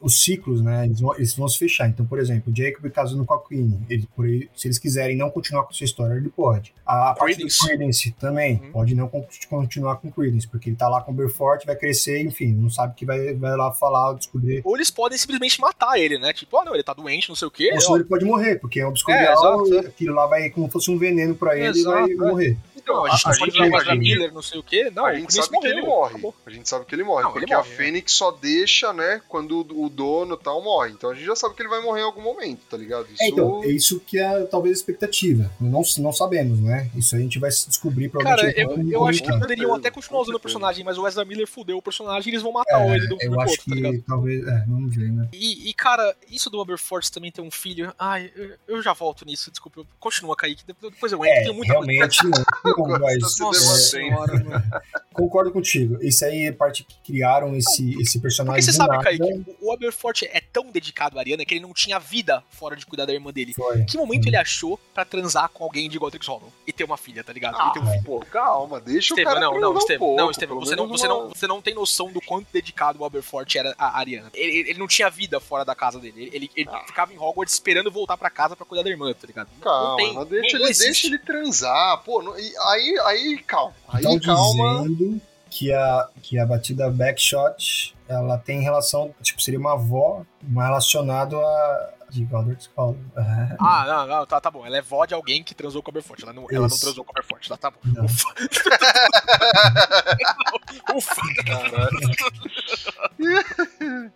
os ciclos, né? Eles vão, eles vão se fechar. Então, por exemplo, o Jacob casando com a Queen. Ele, se eles quiserem não continuar com sua história, ele pode. A parte do Credence. Também Uhum. pode não con- continuar com o Credence, porque ele tá lá com o Belfort, vai crescer, enfim, não sabe que vai, vai lá falar, descobrir. Ou eles podem simplesmente matar ele, né? Tipo, ah, não, ele tá doente, não sei o quê. Ou senão ele pode morrer, porque é um É, obscurial, exato, é. aquilo lá vai como se fosse um veneno pra ele e vai Exato, é. A gente a Ezra gente- Miller, não sei o quê. Não, a gente sabe que ele morreu, morre. acabou. A gente sabe que ele morre. Não, ele porque morre, a é. Fênix só deixa, né? Quando o, dono e tal morre. Então a gente já sabe que ele vai morrer em algum momento, tá ligado? Isso. É, então, é isso que é talvez a expectativa. Não, não sabemos, né? Isso a gente vai se descobrir Cara, provavelmente. eu, como eu acho que comentar. poderiam até continuar usando o personagem, mas o Ezra Miller fudeu o personagem e eles vão matar ele do filme É, Eu pro acho outro, tá ligado? que talvez. É, vamos ver, né? E, e, cara, isso do Aberforth também ter um filho. Ai, eu, eu já volto nisso, desculpa. eu- Continua, Kaique. Depois eu entro. É, tem muita coisa. realmente não. Não, Nossa senhora, concordo contigo. Isso aí é parte que criaram esse, esse personagem. Porque você sabe, nada. Kaique, o o Aberforth é tão dedicado à Ariana que ele não tinha vida fora de cuidar da irmã dele. Foi. Que momento ele achou pra transar com alguém de Godric's Hollow e ter uma filha, tá ligado? e ter um Ah, filho. pô, calma, deixa o cara não, não, um Estevam, pouco, não, você não, você, uma- não, você não tem noção do quanto dedicado o Aberforth era à Ariana. Ele, ele não tinha vida fora da casa dele. Ele, ele- ele Ah. ficava em Hogwarts esperando voltar pra casa pra cuidar da irmã, tá ligado? Não Calma, tem, não deixa, não ele, deixa ele transar. Pô, não- e aí, aí, calma. Aí, Estão calma. dizendo que a, que a batida backshot ela tem relação, tipo, seria uma avó, mas relacionado a. De Godric's Hollow. É. Ah, não, não, tá, tá bom. Ela é vó de alguém que transou com o Aberforth. Ela não, ela não transou com o Aberforth, tá, tá bom. Não. Ufa.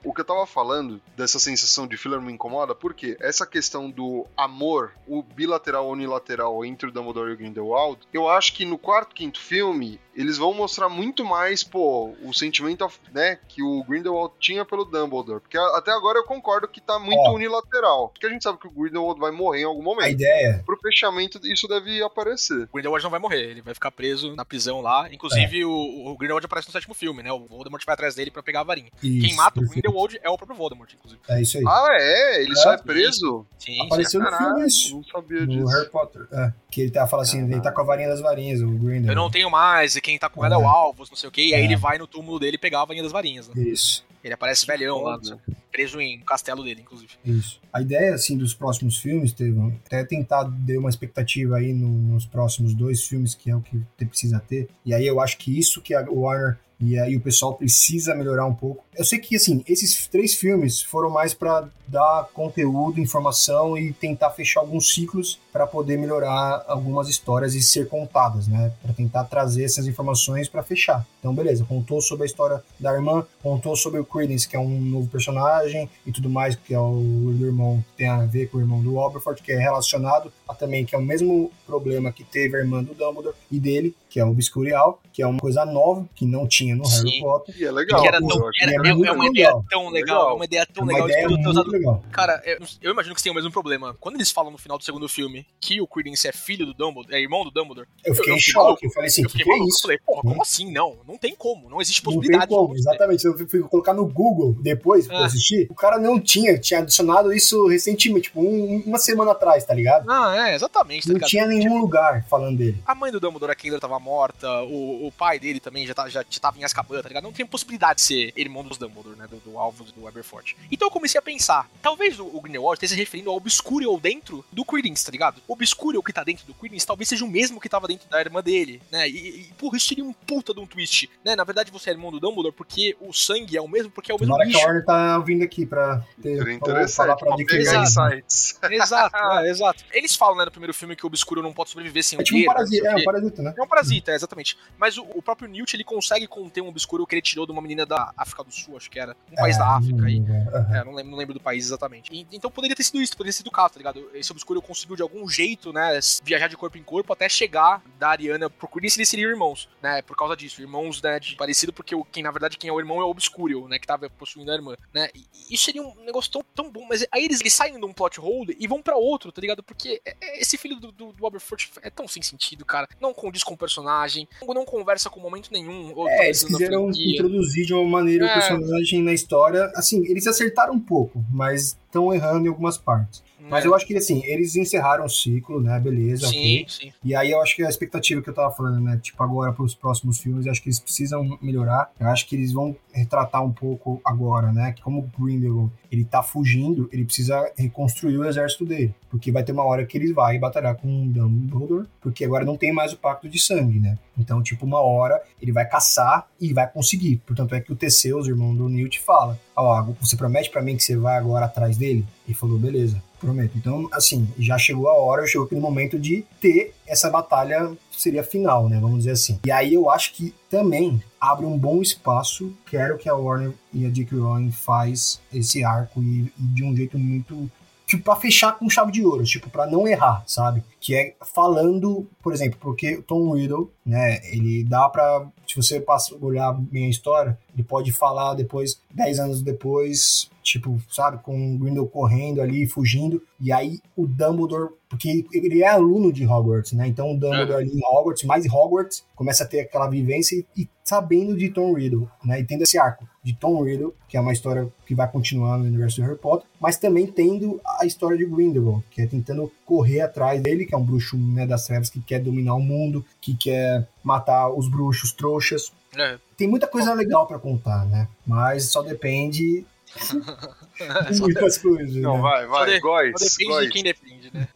O que eu tava falando dessa sensação de filler me incomoda, porque essa questão do amor, o bilateral ou unilateral entre o Dumbledore e o Grindelwald, eu acho que no quarto, quinto filme, eles vão mostrar muito mais, pô, o sentimento, né, que o Grindelwald tinha pelo Dumbledore. Porque a- até agora eu concordo que tá muito Ó. unilateral. Porque a gente sabe que o Grindelwald vai morrer em algum A momento. ideia. Pro fechamento, isso deve aparecer. O Grindelwald não vai morrer, ele vai ficar preso na prisão lá. Inclusive, o, o Grindelwald aparece no sétimo filme, né? O Voldemort vai atrás dele pra pegar a varinha. Isso, Quem mata o perfeito. Grindelwald é o próprio Voldemort, inclusive. É isso aí. Ah, é? Ele só é É, preso? Sim, Apareceu no Caralho, filme isso. não sabia No disso. Harry Potter. É. Que ele tá, fala assim, ele tá com a varinha das varinhas, o Grindel. Eu não tenho mais, e quem tá com ela é o Alvos, não sei o quê. E aí É. ele vai no túmulo dele pegar a varinha das varinhas, né? Isso, Ele aparece velhão lá, foda. Preso em um castelo dele, inclusive. isso. A ideia, assim, dos próximos filmes, Estevão, até tentar dar uma expectativa aí no- nos próximos dois filmes, que é o que precisa ter. E aí eu acho que isso que a Warner e aí o pessoal precisa melhorar um pouco. Eu sei que, assim, esses três filmes foram mais pra dar conteúdo, informação e tentar fechar alguns ciclos para poder melhorar algumas histórias e ser contadas, né? Para tentar trazer essas informações para fechar. Então, beleza, contou sobre a história da irmã, contou sobre o Credence, que é um novo personagem e tudo mais, que é o irmão, tem a ver com o irmão do Aberforth, que é relacionado também, que é o mesmo problema que teve a irmã do Dumbledore e dele, que é o Obscurial, que é uma coisa nova, que não tinha no Harry Sim. Potter. E é legal. que era tão, eu era, é é, é uma legal. ideia tão legal, Legal. é uma ideia tão uma legal ideia de poder ter muito usado legal. Cara, eu, eu imagino que tem o mesmo problema. Quando eles falam no final do segundo filme que o Credence é filho do Dumbledore, é irmão do Dumbledore, Eu fiquei eu em fiquei choque, maluco. eu falei assim, eu o que, fiquei que é maluco. Eu isso? falei, porra, como Hum? assim? Não, não tem como. Não existe Não tem possibilidade. como, exatamente. Eu fui colocar no Google depois pra Ah. assistir. O cara não tinha, tinha adicionado isso recentemente, tipo, um- uma semana atrás, tá ligado? Ah, é, exatamente. Tá Não ligado? tinha nenhum lugar falando dele. A mãe do Dumbledore, a Kendra, tava morta, o, o pai dele também já, tá, já tava em Azkaban, tá ligado? Não tem possibilidade de ser irmão dos Dumbledore, né? Do, do Alvos e do Aberforth. Então eu comecei a pensar, talvez o, o Grindelwald esteja se referindo ao Obscurial dentro do Credence, tá ligado? O Obscurial que tá dentro do Credence talvez seja o mesmo que tava dentro da irmã dele, né? E, e porra, isso seria um puta de um twist, né? Na verdade você é irmão do Dumbledore porque o sangue é o mesmo, porque é o mesmo Tomara que a bicho. Warner tá vindo aqui pra ter, falar pra pra adquirir pegar isso. insights. Exato, é, exato. Eles falam, né, no primeiro filme que o Obscuro não pode sobreviver sem É o tipo um parasita, é um parasita, né? É um parasita, é, exatamente. Mas o, o próprio Newt, ele consegue conter um obscuro que ele tirou de uma menina da África do Sul, acho que era. Um país É, da África aí. aham. É, não lembro, não lembro do país exatamente. E- então poderia ter sido isso, poderia ter sido o caso, tá ligado? Esse obscuro conseguiu de algum jeito, né, viajar de corpo em corpo até chegar da Ariana pro Credence, eles seriam irmãos, né, por causa disso. Irmãos, né, de parecido, porque quem na verdade quem é o irmão é o obscuro, né, que tava possuindo a irmã, né. E, isso seria um negócio tão, tão bom, mas aí eles, eles saem de um plot hole e vão pra outro, tá ligado? Porque é- esse filho do, do, do Aberforth é tão sem sentido, cara. Não condiz com o personagem, não conversa com momento nenhum. É, eles quiseram introduzir de uma maneira o É. personagem na história. Assim, eles acertaram um pouco, mas estão errando em algumas partes. Mas eu acho que, assim, eles encerraram o ciclo, né? Beleza, Sim, ok. sim. E aí eu acho que a expectativa que eu tava falando, né? Tipo, agora pros próximos filmes, eu acho que eles precisam melhorar. Eu acho que eles vão retratar um pouco agora, né? Que como o Grindelwald, ele tá fugindo, ele precisa reconstruir o exército dele. Porque vai ter uma hora que ele vai batalhar com o Dumbledore, porque agora não tem mais o pacto de sangue, né? Então, tipo, uma hora ele vai caçar e vai conseguir. Portanto, é que o Teseus, irmão do Newt, fala: Ó, você promete pra mim que você vai agora atrás dele? E falou, beleza, prometo. Então, assim, já chegou a hora, chegou aquele momento de ter essa batalha, seria final, né? Vamos dizer assim. E aí eu acho que também abre um bom espaço, quero que a Warner e a J.K. Rowling faz esse arco e, e de um jeito muito tipo, pra fechar com chave de ouro, tipo, pra não errar, sabe? Que é falando, por exemplo, porque o Tom Riddle, né, ele dá pra, se você passa, olhar bem a história, ele pode falar depois, 10 anos depois, tipo, sabe, com o Grindel correndo ali, fugindo, e aí o Dumbledore, porque ele é aluno de Hogwarts, né, então o Dumbledore ali em Hogwarts, mais Hogwarts, começa a ter aquela vivência e, e sabendo de Tom Riddle, né, e tendo esse arco de Tom Riddle, que é uma história que vai continuar no universo de Harry Potter, mas também tendo a história de Grindelwald, que é tentando correr atrás dele, que é um bruxo né, das trevas que quer dominar o mundo, que quer matar os bruxos trouxas. É. Tem muita coisa legal pra contar, né? Mas só depende muitas coisas. Não, né? vai, vai, de- Góis, depende Góis. de quem defende, né?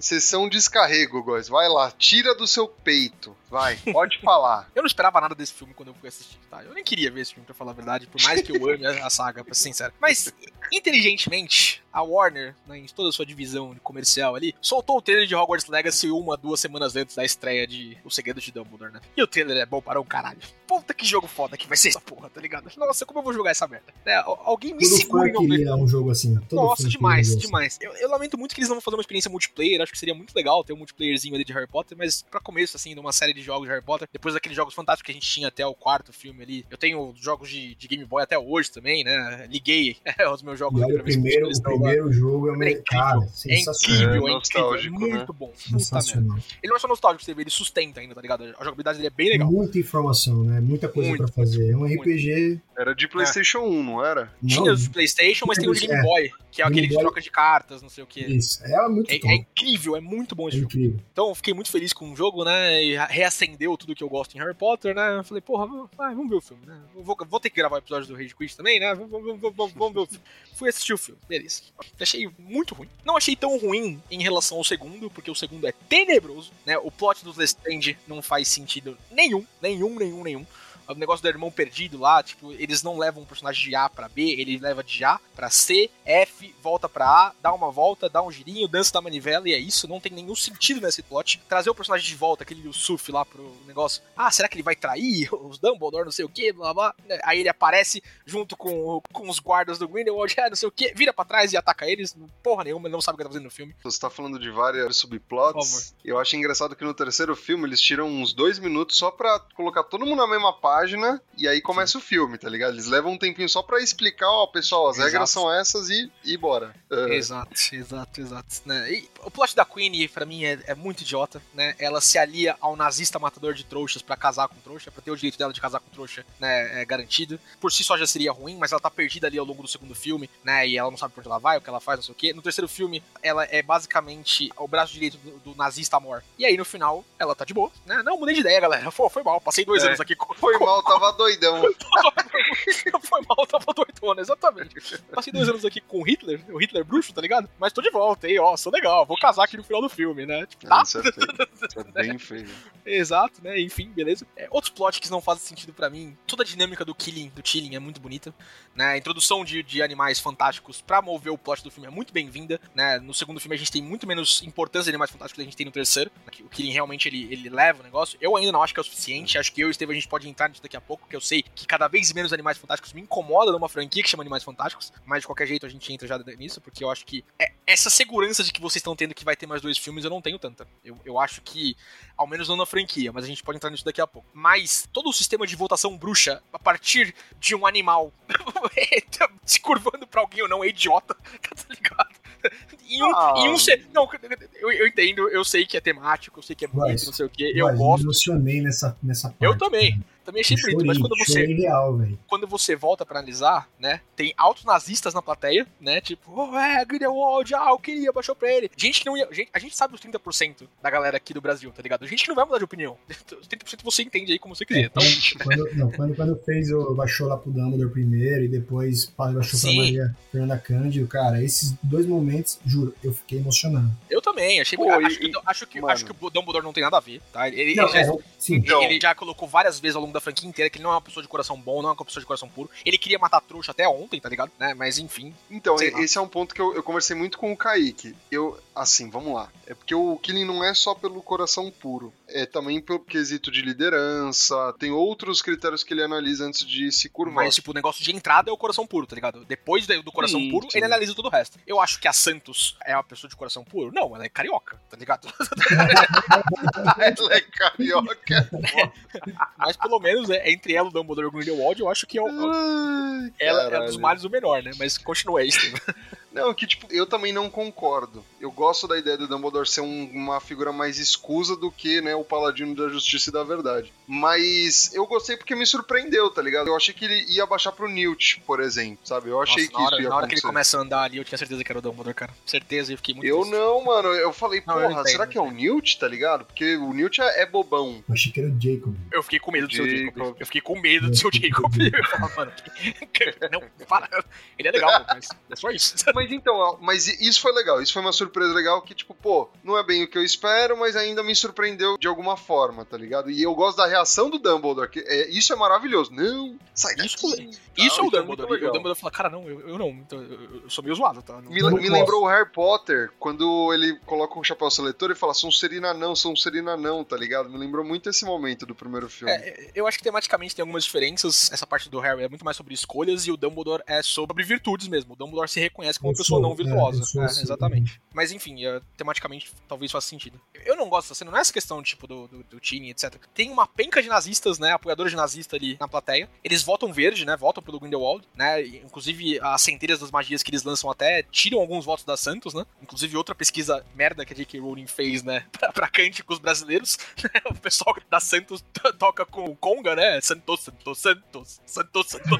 Sessão descarrego, Góis. Vai lá, tira do seu peito. Vai, pode falar. Eu não esperava nada desse filme quando eu fui assistir, tá? Eu nem queria ver esse filme, pra falar a verdade, por mais que eu ame a a saga, pra ser sincero. Mas, inteligentemente, a Warner, né, em toda a sua divisão comercial ali, soltou o trailer de Hogwarts Legacy uma, duas semanas antes da estreia de O Segredo de Dumbledore, né? E o trailer é bom para um caralho. Puta que jogo foda que vai ser essa porra, tá ligado? Nossa, como eu vou jogar essa merda? Al- alguém me segura em queria um jogo assim. Nossa, demais, jogo demais. Eu, eu lamento muito que eles não vão fazer uma experiência multiplayer. Acho que seria muito legal ter um multiplayerzinho ali de Harry Potter, mas pra começo, assim, de uma série de jogos de Harry Potter, depois daqueles jogos fantásticos que a gente tinha até o quarto filme ali. Eu tenho jogos de, de Game Boy até hoje também, né? Liguei os meus jogos olha, o primeiro, o lá. Primeiro jogo é, uma- É incrível, cara, É sensacional. incrível, é incrível. É nostálgico, né? muito bom. Puta merda. Sensacional. Ele não é só nostálgico, você vê, ele sustenta ainda, tá ligado? A jogabilidade dele é bem legal. Muita informação, né? Muita coisa Muito, pra fazer. É um muito. RPG. Era de PlayStation 1, não era? Tinha Não, os de PlayStation, mas tem o de Game É. Boy, que é Game aquele de Boy. troca de cartas, não sei o que. Isso. É muito É, é incrível, é muito bom É esse jogo. incrível. Então eu fiquei muito feliz com o jogo, né? E reacendeu tudo que eu gosto em Harry Potter, né? Eu falei, porra, vamos, vai, vamos ver o filme, né? Vou, vou ter que gravar o episódio do Rage Quit também, né? Vamos, vamos, vamos, vamos ver o filme. Fui assistir o filme, beleza. Achei muito ruim. Não achei tão ruim em relação ao segundo, porque o segundo é tenebroso, né? O plot do Lestrange não faz sentido nenhum, nenhum, nenhum, nenhum. O negócio do irmão perdido lá, tipo, eles não levam um personagem de A pra B, ele leva de A pra C, F, volta pra A, dá uma volta, dá um girinho, dança da manivela e é isso. Não tem nenhum sentido nesse plot. Trazer o personagem de volta, aquele Yusuf lá pro negócio. Ah, será que ele vai trair os Dumbledore, não sei o que, blá blá. Aí ele aparece junto com, com os guardas do Grindelwald, ah, não sei o que, vira pra trás e ataca eles. Porra nenhuma, ele não sabe o que tá fazendo no filme. Você tá falando de várias subplots. Eu acho engraçado que no terceiro filme eles tiram uns dois minutos só pra colocar todo mundo na mesma página e aí começa o filme, tá ligado? Eles levam um tempinho só pra explicar, ó, pessoal, as Exato. regras são essas e, e bora. É, Exato, exato, exato. Né? E o plot da Queen, pra mim, é, é muito idiota, né? Ela se alia ao nazista matador de trouxas pra casar com trouxa, pra ter o direito dela de casar com trouxa, né? É garantido. Por si só já seria ruim, mas ela tá perdida ali ao longo do segundo filme, né? E ela não sabe por onde ela vai, o que ela faz, não sei o quê. No terceiro filme, ela é basicamente o braço direito do, do nazista amor. E aí, no final, ela tá de boa, né? Não, mudei de ideia, galera. Pô, foi mal, passei dois É. anos aqui com. Foi mal, tava doidão. Foi mal, tava doidona, exatamente. Passei dois anos aqui com o Hitler, o Hitler bruxo, tá ligado? Mas tô de volta, hein? Ó, sou legal, vou casar aqui no final do filme, né? Tipo, tá? Isso é. Isso é bem feio. Exato, né? Enfim, beleza. É, outros plots que não fazem sentido pra mim. Toda a dinâmica do killing, do Chilling é muito bonita. Né? A introdução de, de animais fantásticos pra mover o plot do filme é muito bem-vinda. Né? No segundo filme a gente tem muito menos importância de animais fantásticos do que a gente tem no terceiro. né? O Killing realmente ele, ele leva o negócio. Eu ainda não acho que é o suficiente. Acho que eu e o Steve a gente pode entrar daqui a pouco, porque eu sei que cada vez menos animais fantásticos me incomoda numa franquia que chama Animais Fantásticos. Mas de qualquer jeito a gente entra já nisso, porque eu acho que é- essa segurança de que vocês estão tendo que vai ter mais dois filmes eu não tenho tanta. Eu, eu acho que ao menos não na franquia, mas a gente pode entrar nisso daqui a pouco. Mas todo o sistema de votação bruxa, a partir de um animal se curvando pra alguém ou não, é idiota, tá ligado? Em um, Ah. em um Não, eu, eu entendo, eu sei que é temático, eu sei que é bonito, Mas- não sei o que, eu gosto. Me emocionei nessa, nessa parte. Eu também. Também achei bonito, mas quando você, real, quando você volta pra analisar, né, tem altos nazistas na plateia, né, tipo, oh, é, Grindelwald, ah, eu queria, baixou pra ele. Gente que não ia, gente, a gente sabe os 30% da galera aqui do Brasil, tá ligado? Gente que não vai mudar de opinião. Os 30% você entende aí como você quiser, então... Quando, não, quando, quando fez o baixou lá pro Dumbledore primeiro e depois baixou pra Sim. Maria Fernanda Cândido, cara, esses dois momentos, juro, eu fiquei emocionado. Eu também, achei Pô, bonito. e- acho, que, acho, que, mano. acho que o Dumbledore não tem nada a ver, tá? Ele, Não, ele já, é, sim, Então- ele já colocou várias vezes ao longo da franquia inteira que ele não é uma pessoa de coração bom, não é uma pessoa de coração puro. Ele queria matar trouxa até ontem, tá ligado? Né? Mas enfim. Então, esse é um ponto que eu, eu conversei muito com o Kaique. Eu, assim, vamos lá. É porque o Killing não é só pelo coração puro. É também pelo quesito de liderança. Tem outros critérios que ele analisa antes de se curvar. Mas, tipo, o negócio de entrada é o coração puro, tá ligado? Depois do do coração Sim, puro, sim. ele analisa todo o resto. Eu acho que a Santos é uma pessoa de coração puro? Não, ela é carioca, tá ligado? Ela é carioca. Mas pelo menos é, entre ela, o Dumbledore e o Grindelwald, eu acho que é o, Ai, ela é dos males o menor, né? Mas continua aí, Steven. Não, que tipo, eu também não concordo. Eu gosto da ideia do Dumbledore ser um- uma figura mais escusa do que, né, o paladino da justiça e da verdade. Mas eu gostei porque me surpreendeu, tá ligado? Eu achei que ele ia baixar pro Newt, por exemplo, sabe? Eu achei Nossa, que na hora, isso ia na hora que ele começa a andar ali, eu tinha certeza que era o Dumbledore, cara. Certeza, eu fiquei muito Eu triste. não, mano. Eu falei, Não, eu porra, entendo, será que é o Newt, tá ligado? Porque o Newt é, é bobão. Eu achei que era o Jacob. Eu fiquei com medo do seu Jacob. Eu fiquei com medo do seu Jacob. Eu falava, mano, que- não, para. Ele é legal, mas é só isso. Mas então, mas isso foi legal. Isso foi uma surpresa legal que, tipo, pô, não é bem o que eu espero, mas ainda me surpreendeu de alguma forma, tá ligado? E eu gosto da reação do Dumbledore, que é, isso é maravilhoso. Não, sai daqui. Isso- tal, Isso é o muito Dumbledore. Legal. o Dumbledore fala, cara, não, eu, eu não. então, eu, eu sou meio zoado, tá? Não- Me, não me lembrou o Harry Potter, quando ele coloca um chapéu seletor e fala Sonserina não, Sonserina não, tá ligado? Me lembrou muito esse momento do primeiro filme. É, eu acho que tematicamente tem algumas diferenças. Essa parte do Harry é muito mais sobre escolhas e o Dumbledore é sobre virtudes mesmo. O Dumbledore se reconhece como uma pessoa sou, não virtuosa. é, sou É, assim exatamente. Mas enfim, é, tematicamente talvez faça sentido. Eu não gosto dessa cena, não é essa questão tipo do, do, do Tini, etc. Tem uma penca de nazistas, né? Apoiadores de nazista ali na plateia. Eles votam verde, né? Votam pelo Grindelwald, né? Inclusive, as centelhas das magias que eles lançam até tiram alguns votos da Santos, né? Inclusive, outra pesquisa merda que a J.K. Rowling fez, né? Pra, pra cânticos brasileiros. o pessoal da Santos to- toca com o Conga, né? Santos, Santos, Santos, Santos, Santos.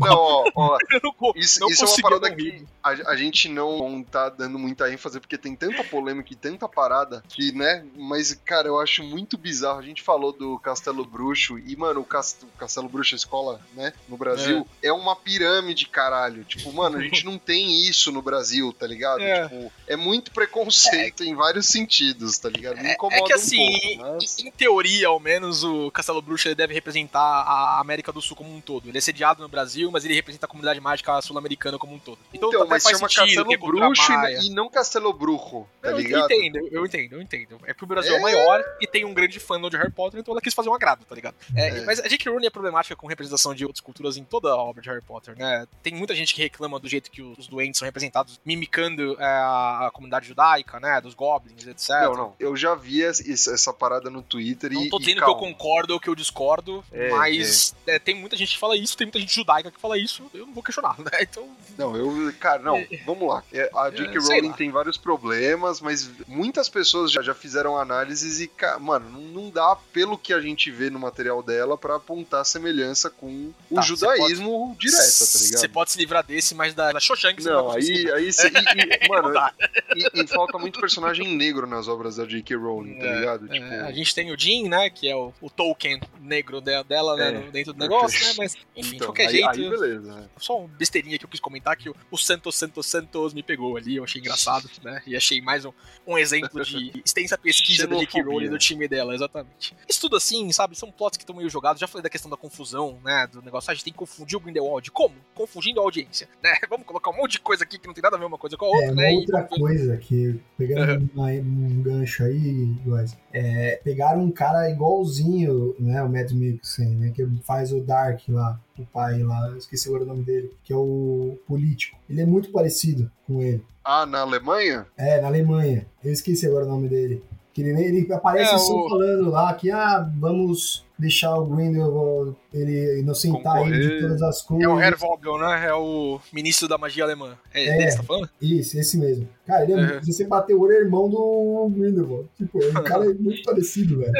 não, ó, ó, não, Isso, não isso é uma parada que a, a gente não tá dando muita ênfase, porque tem tanta polêmica e tanta parada que, né? Mas, cara, eu acho muito bizarro. A gente falou do Castelo Bruxo e, mano, o, Cast- o Castelo Bruxo, escola, né? No Brasil, é. uma pirâmide, caralho. Tipo, mano, a gente não tem isso no Brasil, tá ligado? É. Tipo, é muito preconceito em vários sentidos, tá ligado? Me É, incomoda é que assim, um pouco. Mas... em teoria, ao menos, o Castelo Bruxo deve representar a América do Sul como um todo. Ele é sediado no Brasil, mas ele representa a comunidade mágica sul-americana como um todo. Então, Então, mas faz chama sentido Castelo é cultura Bruxo e, não Castelo Bruxo, tá eu ligado? entendo, eu entendo, eu entendo. É que o Brasil é, É. maior e tem um grande fandom de Harry Potter, então ela quis fazer um agrado, tá ligado? É, É. Mas a J.K. Rowling é problemática com representação de outras culturas em toda a obra de Harry Potter, né? Tem muita gente que reclama do jeito que os doentes são representados, mimicando é, a comunidade judaica, né? Dos goblins, etc. Não, não. Eu já vi essa parada no Twitter Não e. tô e dizendo que eu concordo ou que eu discordo, É, mas é, tem muita gente que fala isso, tem muita gente judaica que fala isso, eu não vou questionar, né? Então, Não, eu. Cara, não, vamos lá. É, A J.K. É, sei Rowling tem vários problemas, mas muitas pessoas já, já fizeram análises e, ca- mano, não, não dá, pelo que a gente vê no material dela, pra apontar semelhança com o Tá, judaísmo direta, tá ligado? Você pode se livrar desse, mas da, da Shoshank você Não, vai conseguir. aí, aí cê- e, e, mano, Não e, e falta muito personagem negro nas obras da J.K. Rowling, tá É, ligado? É, Tipo, a gente tem o Jean, né? Que é o, o token negro de- dela, né? É. no- dentro do negócio, né? Mas, enfim, de então, qualquer aí, jeito. aí beleza. né? Só uma besteirinha que eu quis comentar que o, o Santos Santos Santos me pegou ali, eu achei engraçado, né? E achei mais um, um exemplo de extensa pesquisa da J.K. Rowling do time dela, exatamente. Isso tudo assim, sabe? São plots que estão meio jogados. Já falei da questão da confusão, né? Do negócio, ah, a gente tem que confundir o Grindelwald. Como? Confundindo a audiência, né? Vamos colocar um monte de coisa aqui que não tem nada a ver uma coisa com a outra, É, uma né? E outra ver- coisa que, pegando uma- um gancho aí, guys, é, pegaram um cara igualzinho, né, o Matt Mikkelsen, né, que faz o Dark lá, o pai lá, eu esqueci agora o nome dele, que é o político. Ele é muito parecido com ele. Ah, na Alemanha? É, na Alemanha. Eu esqueci agora o nome dele. Que ele, ele aparece É, só o- falando lá que, ah, vamos deixar o Grindelwald ele inocentar ele de todas as coisas. É o Herr Vogel, né? É o ministro da magia alemã. É, É. você tá falando? Isso, esse mesmo. Cara, ele é, se você bater o olho, é irmão do Grindelwald. Tipo, o cara é muito parecido, velho.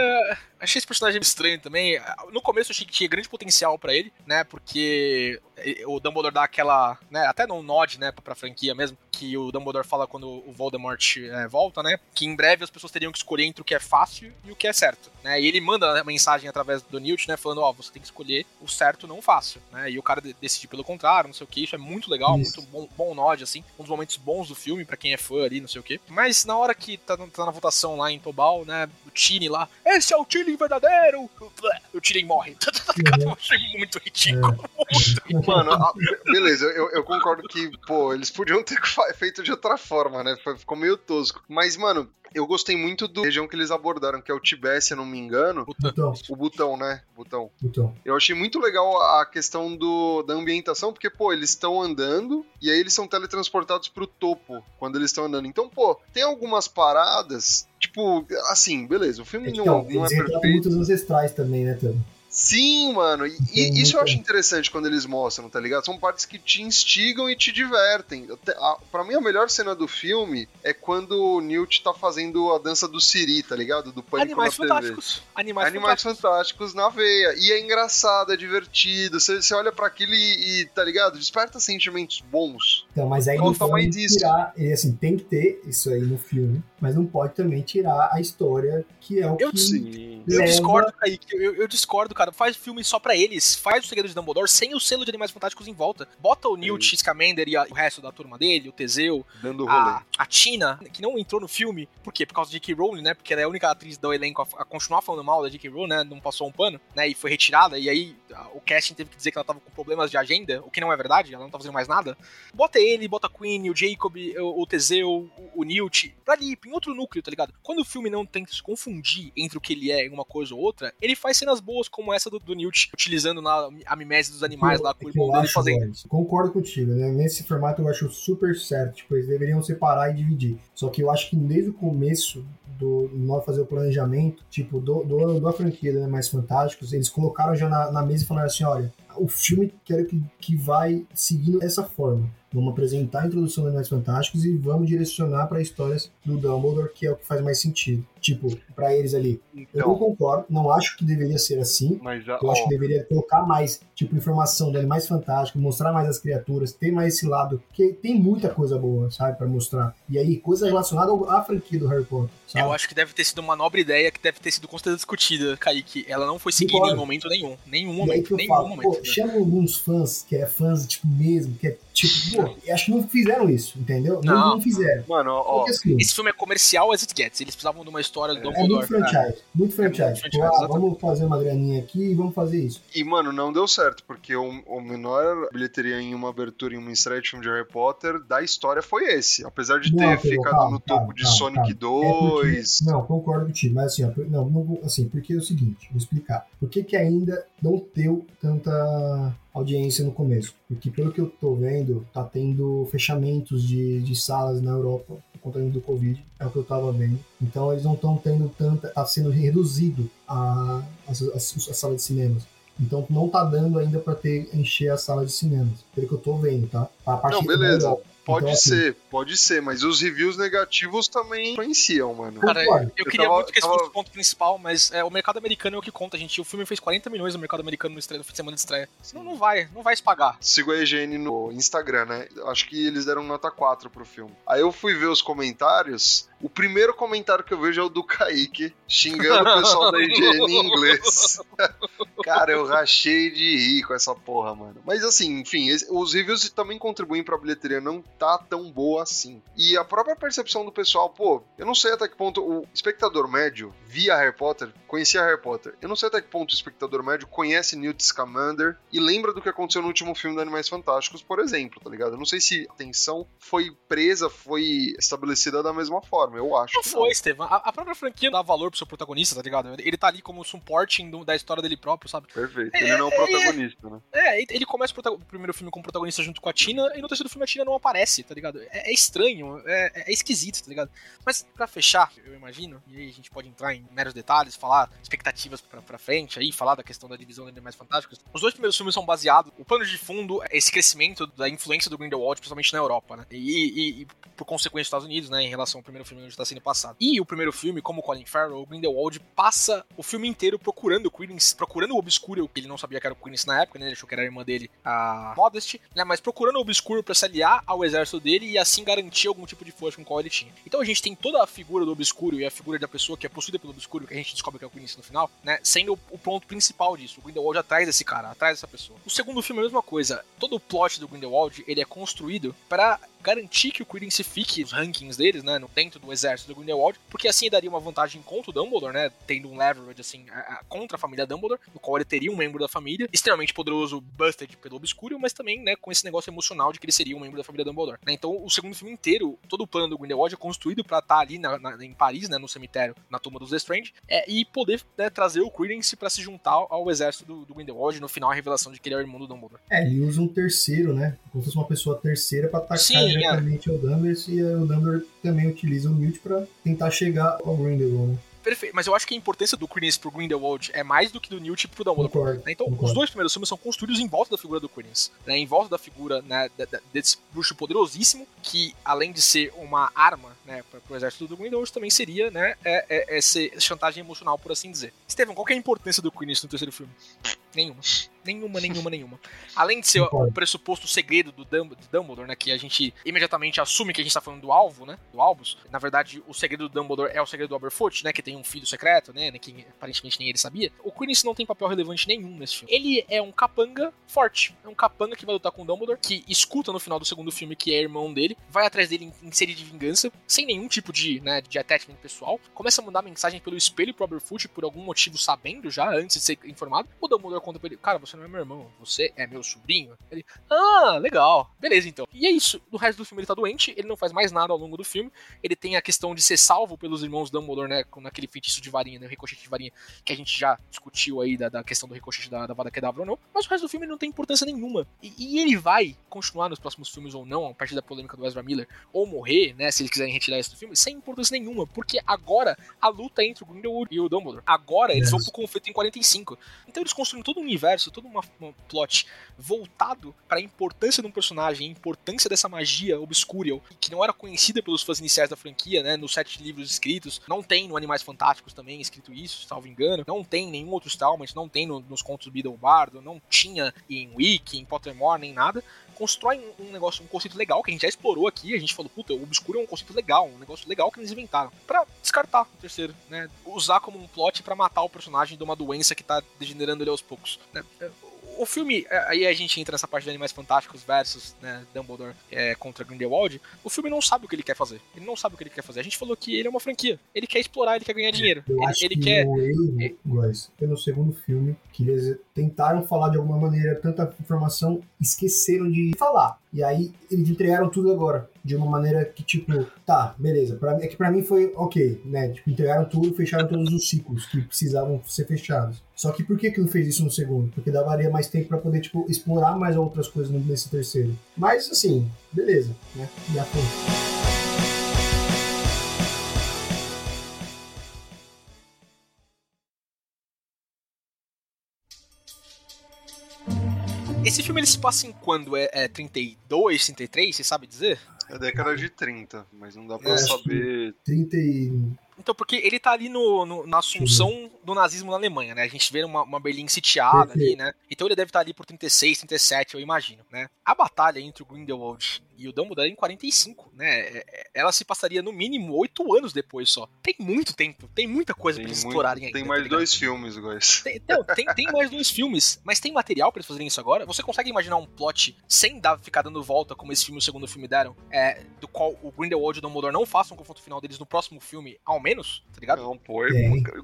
Achei esse personagem estranho também. No começo eu achei que tinha grande potencial pra ele, né? Porque o Dumbledore dá aquela, né? Até no nod, né? Pra franquia mesmo, que o Dumbledore fala quando o Voldemort é, volta, né? Que em breve as pessoas teriam que escolher entre o que é fácil e o que é certo, né? E ele manda a mensagem através do Newt, né? Falando, ó, você tem que escolher o certo, não o fácil, né? E o cara de- decide pelo contrário, não sei o que. Isso é muito legal, Isso. muito bom, bom nod, assim. Um dos momentos bons do filme, pra quem é fã ali, não sei o que. Mas na hora que tá, tá na votação lá em Tobal, né? O Tini lá, esse é o Tini verdadeiro! O Tini morre. Eu achei muito ridículo. Muito ridículo. Mano, a- beleza, eu, eu concordo que, pô, eles podiam ter feito de outra forma, né? Foi- Ficou meio tosco. Mas, mano, eu gostei muito da região que eles abordaram, que é o Tibete, se eu não me engano. Então, O botão, né? Botão. então. Eu achei muito legal a questão do, da ambientação, porque, pô, eles estão andando e aí eles são teletransportados pro topo quando eles estão andando. Então, pô, tem algumas paradas, tipo, assim, beleza, o filme não, Então, não é perfeito. muitos ancestrais também, né, Tano? Sim, mano, e, e isso eu acho interessante quando eles mostram, tá ligado? São partes que te instigam e te divertem. Até- a- Pra mim, a melhor cena do filme é quando o Newt tá fazendo a dança do Siri, tá ligado? Do Pânico Animais na TV. fantásticos. Animais, Animais fantásticos. fantásticos na veia. E é engraçado, é divertido. Você você olha pra aquilo e, e, tá ligado? Desperta sentimentos bons. Então, mas aí não pode tirar, e assim, tem que ter isso aí no filme, mas não pode também tirar a história que é o Eu que Sim. Eu discordo, Kaique. Eu, eu discordo, cara. Faz filme só pra eles. Faz o Segredo de Dumbledore sem o selo de Animais Fantásticos em volta. Bota o Newt Scamander e a- o resto da turma dele, o Teseu, Dando rolê. a, a Tina, que não entrou no filme. Por quê? Por causa de J.K. Rowling, né? Porque ela é a única atriz do elenco a, a continuar falando mal da J.K. Rowling, né? Não passou um pano, né? E foi retirada. E aí a- o casting teve que dizer que ela tava com problemas de agenda, o que não é verdade. Ela não tá fazendo mais nada. Bota ele, bota a Queen, o Jacob, o, o Teseu, o, o Newt, pra ali, em outro núcleo, tá ligado? Quando o filme não tenta se confundir entre o que ele é em uma coisa ou outra, ele faz cenas boas como essa do, do Newt, utilizando na, a mimese dos animais lá com o eu irmão dele fazendo. Boris, Concordo contigo, né? Nesse formato eu acho super certo. Tipo, eles deveriam separar e dividir. Só que eu acho que desde o começo do nós fazer o planejamento, tipo, do, do, da franquia né, Mais Fantásticos, eles colocaram já na, na mesa e falaram assim: olha, o filme quero que, que vai seguindo essa forma. Vamos apresentar a introdução dos Animais Fantásticos e vamos direcionar para histórias do Dumbledore, que é o que faz mais sentido. Tipo, para eles ali. Eu não Então, concordo, não acho que deveria ser assim. mas a, Eu acho ó, que deveria colocar mais, tipo, informação do Animais Fantásticos, mostrar mais as criaturas, ter mais esse lado, porque tem muita coisa boa, sabe, pra mostrar. E aí, coisa relacionada à franquia do Harry Potter, sabe? Eu acho que deve ter sido uma nobre ideia que deve ter sido com certeza discutida, Kaique. Ela não foi seguida em momento nenhum. Nenhum momento, nenhum falo, momento. pô? Chama alguns fãs, que é fãs, tipo, mesmo, que é tipo, pô, acho que não fizeram isso, entendeu? Não, Não. não fizeram. Mano, ó, assim, Esse filme é comercial as it gets. Eles precisavam de uma história do É é muito Dumbledore. franchise, muito franchise. muito Tipo, franchise, ah, exatamente. vamos fazer uma graninha aqui e vamos fazer isso. E, mano, não deu certo, porque o, o menor bilheteria em uma abertura em uma estreia de filme de Harry Potter da história foi esse. Apesar de Não, ter Pedro, ficado calma, no calma, topo de calma, Sonic calma. É porque- 2. não, concordo contigo, mas assim, ó, não, não, assim, porque é o seguinte, vou explicar. Por que, que ainda não deu tanta audiência no começo? Porque pelo que eu tô vendo, tá tendo fechamentos de, de salas na Europa por conta do Covid, é o que eu tava vendo. Então eles não estão tendo tanta. tá sendo reduzido a, as, as, a sala de cinemas. Então não tá dando ainda pra ter encher a sala de cinemas. Pelo que eu tô vendo, tá? A Não, beleza. Europa. Pode Então, assim, ser, pode ser, mas os reviews negativos também influenciam, mano. Cara, eu Eu queria tava- muito que esse tava- fosse o ponto principal, mas é, o mercado americano é o que conta, gente. O filme fez 40 milhões no mercado americano no, estreia, no fim de semana de estreia. Não, não vai, não vai se pagar. Sigo a EGN no Instagram, né? Acho que eles deram nota 4 pro filme. Aí eu fui ver os comentários. O primeiro comentário que eu vejo é o do Kaique, xingando o pessoal da EGN em inglês. Cara, eu rachei de rir com essa porra, mano. Mas assim, enfim, os reviews também contribuem pra bilheteria não tá tão boa assim. E a própria percepção do pessoal, pô, eu não sei até que ponto o espectador médio via Harry Potter, conhecia Harry Potter. Eu não sei até que ponto o espectador médio conhece Newt Scamander e lembra do que aconteceu no último filme do Animais Fantásticos, por exemplo, tá ligado? Eu não sei se a tensão foi presa, foi estabelecida da mesma forma, eu acho. Não foi, Estevam. A, a própria franquia dá valor pro seu protagonista, tá ligado? Ele tá ali como supporting do- da história dele próprio, sabe? Perfeito. Ele não é o protagonista, né? É, ele- ele começa o, o primeiro filme como protagonista junto com a Tina, e no terceiro filme a Tina não aparece tá ligado? É, é estranho, é, é esquisito, tá ligado? Mas pra fechar, eu imagino, e aí a gente pode entrar em meros detalhes, falar expectativas pra, pra frente aí, falar da questão da divisão de Animais Fantásticos. Os dois primeiros filmes são baseados, o pano de fundo é esse crescimento da influência do Grindelwald, principalmente na Europa, né? E, e, e por consequência, nos Estados Unidos, né? Em relação ao primeiro filme onde está sendo passado. E o primeiro filme, como Colin Farrell, o Grindelwald passa o filme inteiro procurando o procurando o Obscuro, que ele não sabia que era o Quidditch na época, né? Ele achou que era a irmã dele, a Modest, né? Mas procurando o Obscuro pra se aliar ao exército dele e assim garantir algum tipo de força com o qual ele tinha. Então a gente tem toda a figura do Obscuro e a figura da pessoa que é possuída pelo Obscuro, que a gente descobre que é o Quidditch no final, né? Sendo o, o ponto principal disso. O Grindelwald atrás desse cara, atrás dessa pessoa. O segundo filme é a mesma coisa. Todo o plot do Grindelwald, ele é construído para garantir que o Quidditch fique nos rankings deles, né, no, dentro do exército do Grindelwald, porque assim daria uma vantagem contra o Dumbledore, né, tendo um leverage, assim, a, a, contra a família Dumbledore, no qual ele teria um membro da família, extremamente poderoso, busted pelo Obscuro, mas também, né, com esse negócio emocional de que ele seria um membro da família Dumbledore. Né? Então, o segundo filme inteiro, todo o plano do Grindelwald é construído para estar tá ali na, na, em Paris, né, no cemitério, na tumba dos Lestrange, é, e poder né, trazer o Quidditch para se juntar ao, ao exército do, do Grindelwald, no final a revelação de que ele é o irmão do Dumbledore. É, ele usa um terceiro, né, como se fosse uma pessoa terceira para atacar Sim, diretamente é. o Dumbledore, e o Dumbledore também utiliza o Newt para tentar chegar ao Grindelwald, né? Perfeito, mas eu acho que a importância do Quidditch pro Grindelwald é mais do que do Newt pro Dumbledore. Concordo, né? Então, concordo. os dois primeiros filmes são construídos em volta da figura do Quidditch, né? Em volta da figura né, desse bruxo poderosíssimo, que além de ser uma arma né, para o exército do Grindelwald, também seria né, é, é, essa chantagem emocional, por assim dizer. Estevam, qual é a importância do Quidditch no terceiro filme? Nenhuma. Nenhuma, nenhuma, nenhuma. Além de ser o pressuposto segredo do Dumbledore, né? Que a gente imediatamente assume que a gente tá falando do alvo, né? Do Albus. Na verdade, o segredo do Dumbledore é o segredo do Aberfoot, né? Que tem um filho secreto, né? Que aparentemente nem ele sabia. O Quidditch não tem papel relevante nenhum nesse filme. Ele é um capanga forte. É um capanga que vai lutar com o Dumbledore, que escuta no final do segundo filme que é irmão dele, vai atrás dele em, em sede de vingança, sem nenhum tipo de, né, de attachment pessoal. Começa a mandar mensagem pelo espelho pro Aberfoot por algum motivo sabendo já, antes de ser informado. O Dumbledore conta pra ele, cara, você não é meu irmão, você é meu sobrinho. Ele, ah, legal, beleza então. E é isso, no resto do filme ele tá doente, ele não faz mais nada ao longo do filme, ele tem a questão de ser salvo pelos irmãos Dumbledore, né, naquele feitiço de varinha, né, o ricochete de varinha, que a gente já discutiu aí da, da questão do ricochete da, da Vada Kedavra ou não, mas o resto do filme não tem importância nenhuma. E, e, ele vai continuar nos próximos filmes ou não, a partir da polêmica do Ezra Miller, ou morrer, né, se eles quiserem retirar isso do filme, sem importância nenhuma, porque agora a luta entre o Grindelwald e o Dumbledore, agora eles vão pro conflito em 45. Então eles construem todo um universo, todo uma, uma plot voltado para a importância de um personagem, a importância dessa magia obscura, que não era conhecida pelos fãs iniciais da franquia, né? Nos sete livros escritos. Não tem no Animais Fantásticos também escrito isso, salvo engano. Não tem nenhum outro Stallman, não tem no, nos contos do Beedle Bardo, não tinha em Wiki, em Pottermore, nem nada constrói um, negócio, um conceito legal que a gente já explorou aqui. A gente falou, puta, o obscuro é um conceito legal, um negócio legal que eles inventaram. para descartar o terceiro, né? Usar como um plot para matar o personagem de uma doença que tá degenerando ele aos poucos. Né? O filme, é, aí a gente entra nessa parte de Animais Fantásticos versus né, Dumbledore é, contra Grindelwald. O filme não sabe o que ele quer fazer. Ele não sabe o que ele quer fazer. A gente falou que ele é uma franquia. Ele quer explorar, ele quer ganhar dinheiro. Eu ele, acho ele que quer. Erro, guys, no segundo filme que eles tentaram falar de alguma maneira tanta informação, esqueceram de falar. E aí eles entregaram tudo agora. De uma maneira que, tipo, tá, beleza. Pra, é que pra mim foi ok, né? Tipo, entregaram tudo, fecharam todos os ciclos que precisavam ser fechados. Só que por que, que não fez isso no segundo? Porque daria mais tempo para poder, tipo, explorar mais outras coisas nesse terceiro. Mas, assim, beleza, né? Já foi. Esse filme ele se passa em quando? É, é 32, 33, você sabe dizer? É década de 30, mas não dá pra é, saber. 30 e então, porque ele tá ali no, no na assunção do nazismo na Alemanha, né? A gente vê uma, uma Berlim sitiada ali, né? Então ele deve estar tá ali por 36, 37, eu imagino, né? A batalha entre o Grindelwald e o Dumbledore é em 45, né? É, é, ela se passaria no mínimo oito anos depois só. Tem muito tempo, tem muita coisa tem pra eles muito, explorarem ainda. Tem mais tá dois filmes, guys. Tem, não, tem, tem mais dois filmes, mas tem material pra eles fazerem isso agora? Você consegue imaginar um plot sem dar, ficar dando volta, como esse filme e o segundo filme deram, é, do qual o Grindelwald e o Dumbledore não façam um confronto final deles no próximo filme, ao menos, tá ligado? Não, pô, é,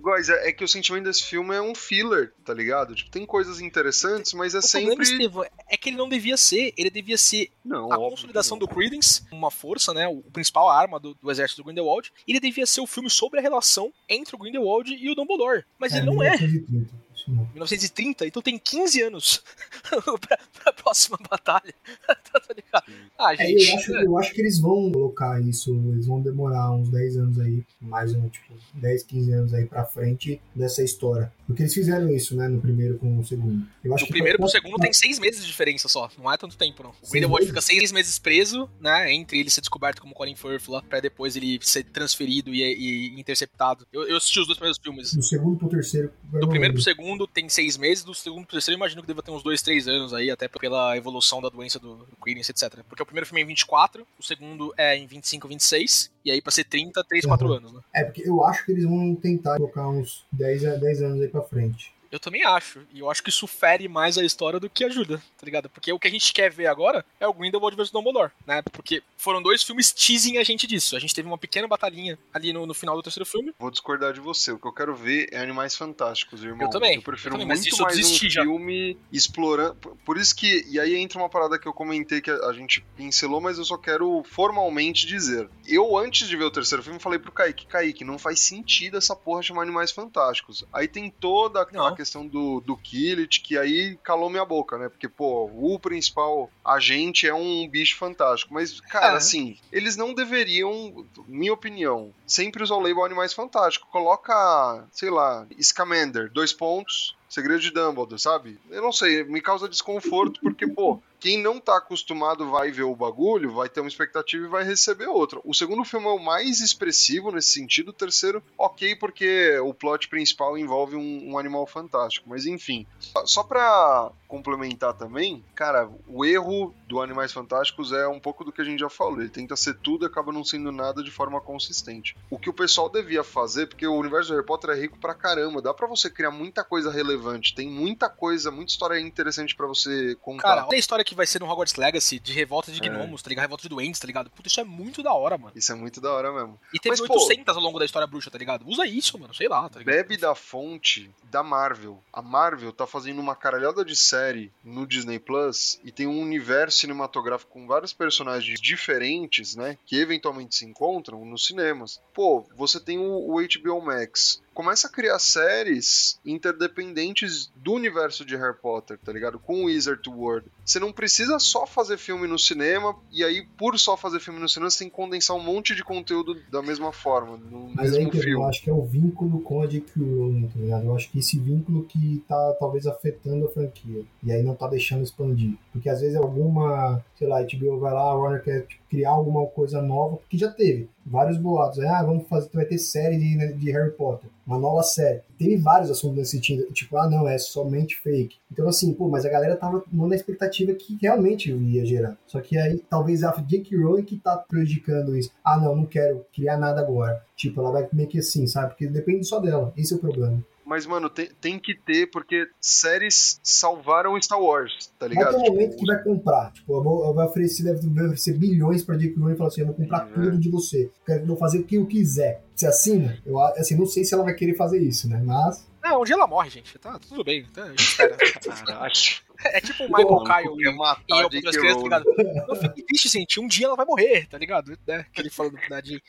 guys, é, é que o sentimento desse filme é um filler, tá ligado? Tipo, tem coisas interessantes, mas é o sempre. Problema, Estevão, é que ele não devia ser, ele devia ser não, a consolidação do Credence uma força, né, o principal arma do, do exército do Grindelwald, e ele devia ser o filme sobre a relação entre o Grindelwald e o Dumbledore. Mas é, ele não é. isso não. 1930, então tem 15 anos pra, pra próxima batalha. tá ligado? Ah, É, gente. eu, acho, eu acho que eles vão colocar isso, eles vão demorar uns 10 anos aí, mais um, tipo, 10, 15 anos aí pra frente dessa história. Porque eles fizeram isso, né, no primeiro com o segundo. Eu acho Do que primeiro pro pra- segundo tem seis meses de diferença só. Não é tanto tempo, não. O Grindelwald fica seis meses preso, né? Entre ele ser descoberto como Colin Firth lá, pra depois ele ser transferido e, e interceptado. Eu, eu assisti os dois primeiros filmes. Do segundo pro terceiro. Do primeiro pro lembro. Segundo tem seis meses, do segundo pro terceiro eu imagino que deva ter uns dois, três anos aí, até pela evolução da doença do, do etc. Porque o primeiro filme é em 24, o segundo é em 25, 26, e aí pra ser 30, 3, 4 Uhum. anos, né? É, porque eu acho que eles vão tentar colocar uns 10, a 10 anos aí pra frente. Eu também acho. E eu acho que isso fere mais a história do que ajuda, tá ligado? Porque o que a gente quer ver agora é o Grindelwald vs Dumbledore, né? Porque foram dois filmes teasing a gente disso. A gente teve uma pequena batalhinha ali no, no final do terceiro filme. Vou discordar de você. O que eu quero ver é Animais Fantásticos, irmão. Eu também, Eu prefiro eu também, muito mais um desisti já. filme explorando. Por- isso que. E aí entra uma parada que eu comentei que a a gente pincelou, mas eu só quero formalmente dizer. Eu, antes de ver o terceiro filme, falei pro Kaique: Kaique, não faz sentido essa porra chamar Animais Fantásticos. Aí tem toda Não. questão do, do Killit, que aí calou minha boca, né? Porque, pô, o principal agente é um bicho fantástico. Mas, cara, É. assim, eles não deveriam, minha opinião, sempre usar o label Animais Fantásticos. Coloca, sei lá, Scamander, dois pontos, Segredo de Dumbledore, sabe? Eu não sei, me causa desconforto porque, pô, quem não tá acostumado vai ver o bagulho, vai ter uma expectativa e vai receber outra. O segundo filme é o mais expressivo nesse sentido, o terceiro, ok, porque o plot principal envolve um, um animal fantástico. Mas enfim, só- pra complementar também, cara, o erro do Animais Fantásticos é um pouco do que a gente já falou. Ele tenta ser tudo e acaba não sendo nada de forma consistente. O que o pessoal devia fazer, porque o universo do Harry Potter é rico pra caramba, dá pra você criar muita coisa relevante, tem muita coisa, muita história interessante pra você contar. Cara, a história que vai ser no Hogwarts Legacy de revolta de É. gnomos, tá ligado? Revolta de doentes, tá ligado? Puta, isso é muito da hora, mano. Isso é muito da hora mesmo. E teve Mas, pô- 800 ao longo da história bruxa, tá ligado? Usa isso, mano, sei lá, tá ligado? Bebe da fonte da Marvel. A Marvel tá fazendo uma caralhada de série no Disney Plus e tem um universo cinematográfico com vários personagens diferentes, né? Que eventualmente se encontram nos cinemas. Pô, você tem o, o HBO Max. Começa a criar séries interdependentes do universo de Harry Potter, tá ligado? Com o Wizard World. Você não precisa só fazer filme no cinema, e aí, por só fazer filme no cinema, você tem que condensar um monte de conteúdo da mesma forma, no Mas aí mesmo que eu filme. acho que é o vínculo com a J.K. Rowling, tá ligado? Eu acho que esse vínculo que tá talvez afetando a franquia. E aí não tá deixando expandir. Porque às vezes alguma, sei lá, HBO vai lá, a Warner quer tipo, criar alguma coisa nova, porque já teve vários boatos. Aí, ah, vamos fazer, vai ter série de, de Harry Potter, uma nova série. Teve vários assuntos nesse sentido, tipo, ah, não, é somente fake. Então, assim, pô, mas a galera tava na expectativa que realmente ia gerar. Só que aí, talvez a J.K. Rowling que tá prejudicando isso. Ah, não, não quero criar nada agora. Tipo, ela vai meio que assim, sabe? Porque depende só dela. Esse é o problema. Mas, mano, tem, tem que ter, porque séries salvaram Star Wars, tá Vai ligado? ter um momento que vai comprar. Tipo, eu vou, eu vou oferecer, deve vai oferecer bilhões pra J.K. Rowling e falar assim: eu vou comprar Uhum. tudo de você. Quero que eu vou fazer o que eu quiser. Você assina? Eu assim, não sei se ela vai querer fazer isso, né? Mas. Não, um dia ela morre, gente. Tá tudo bem. Tá, espera. É tipo o Michael Mano, Kyle em a Eu as. Crianças, tá ligado? Não fique triste, gente. Um dia ela vai morrer, tá ligado? Né? Que ele falando né, de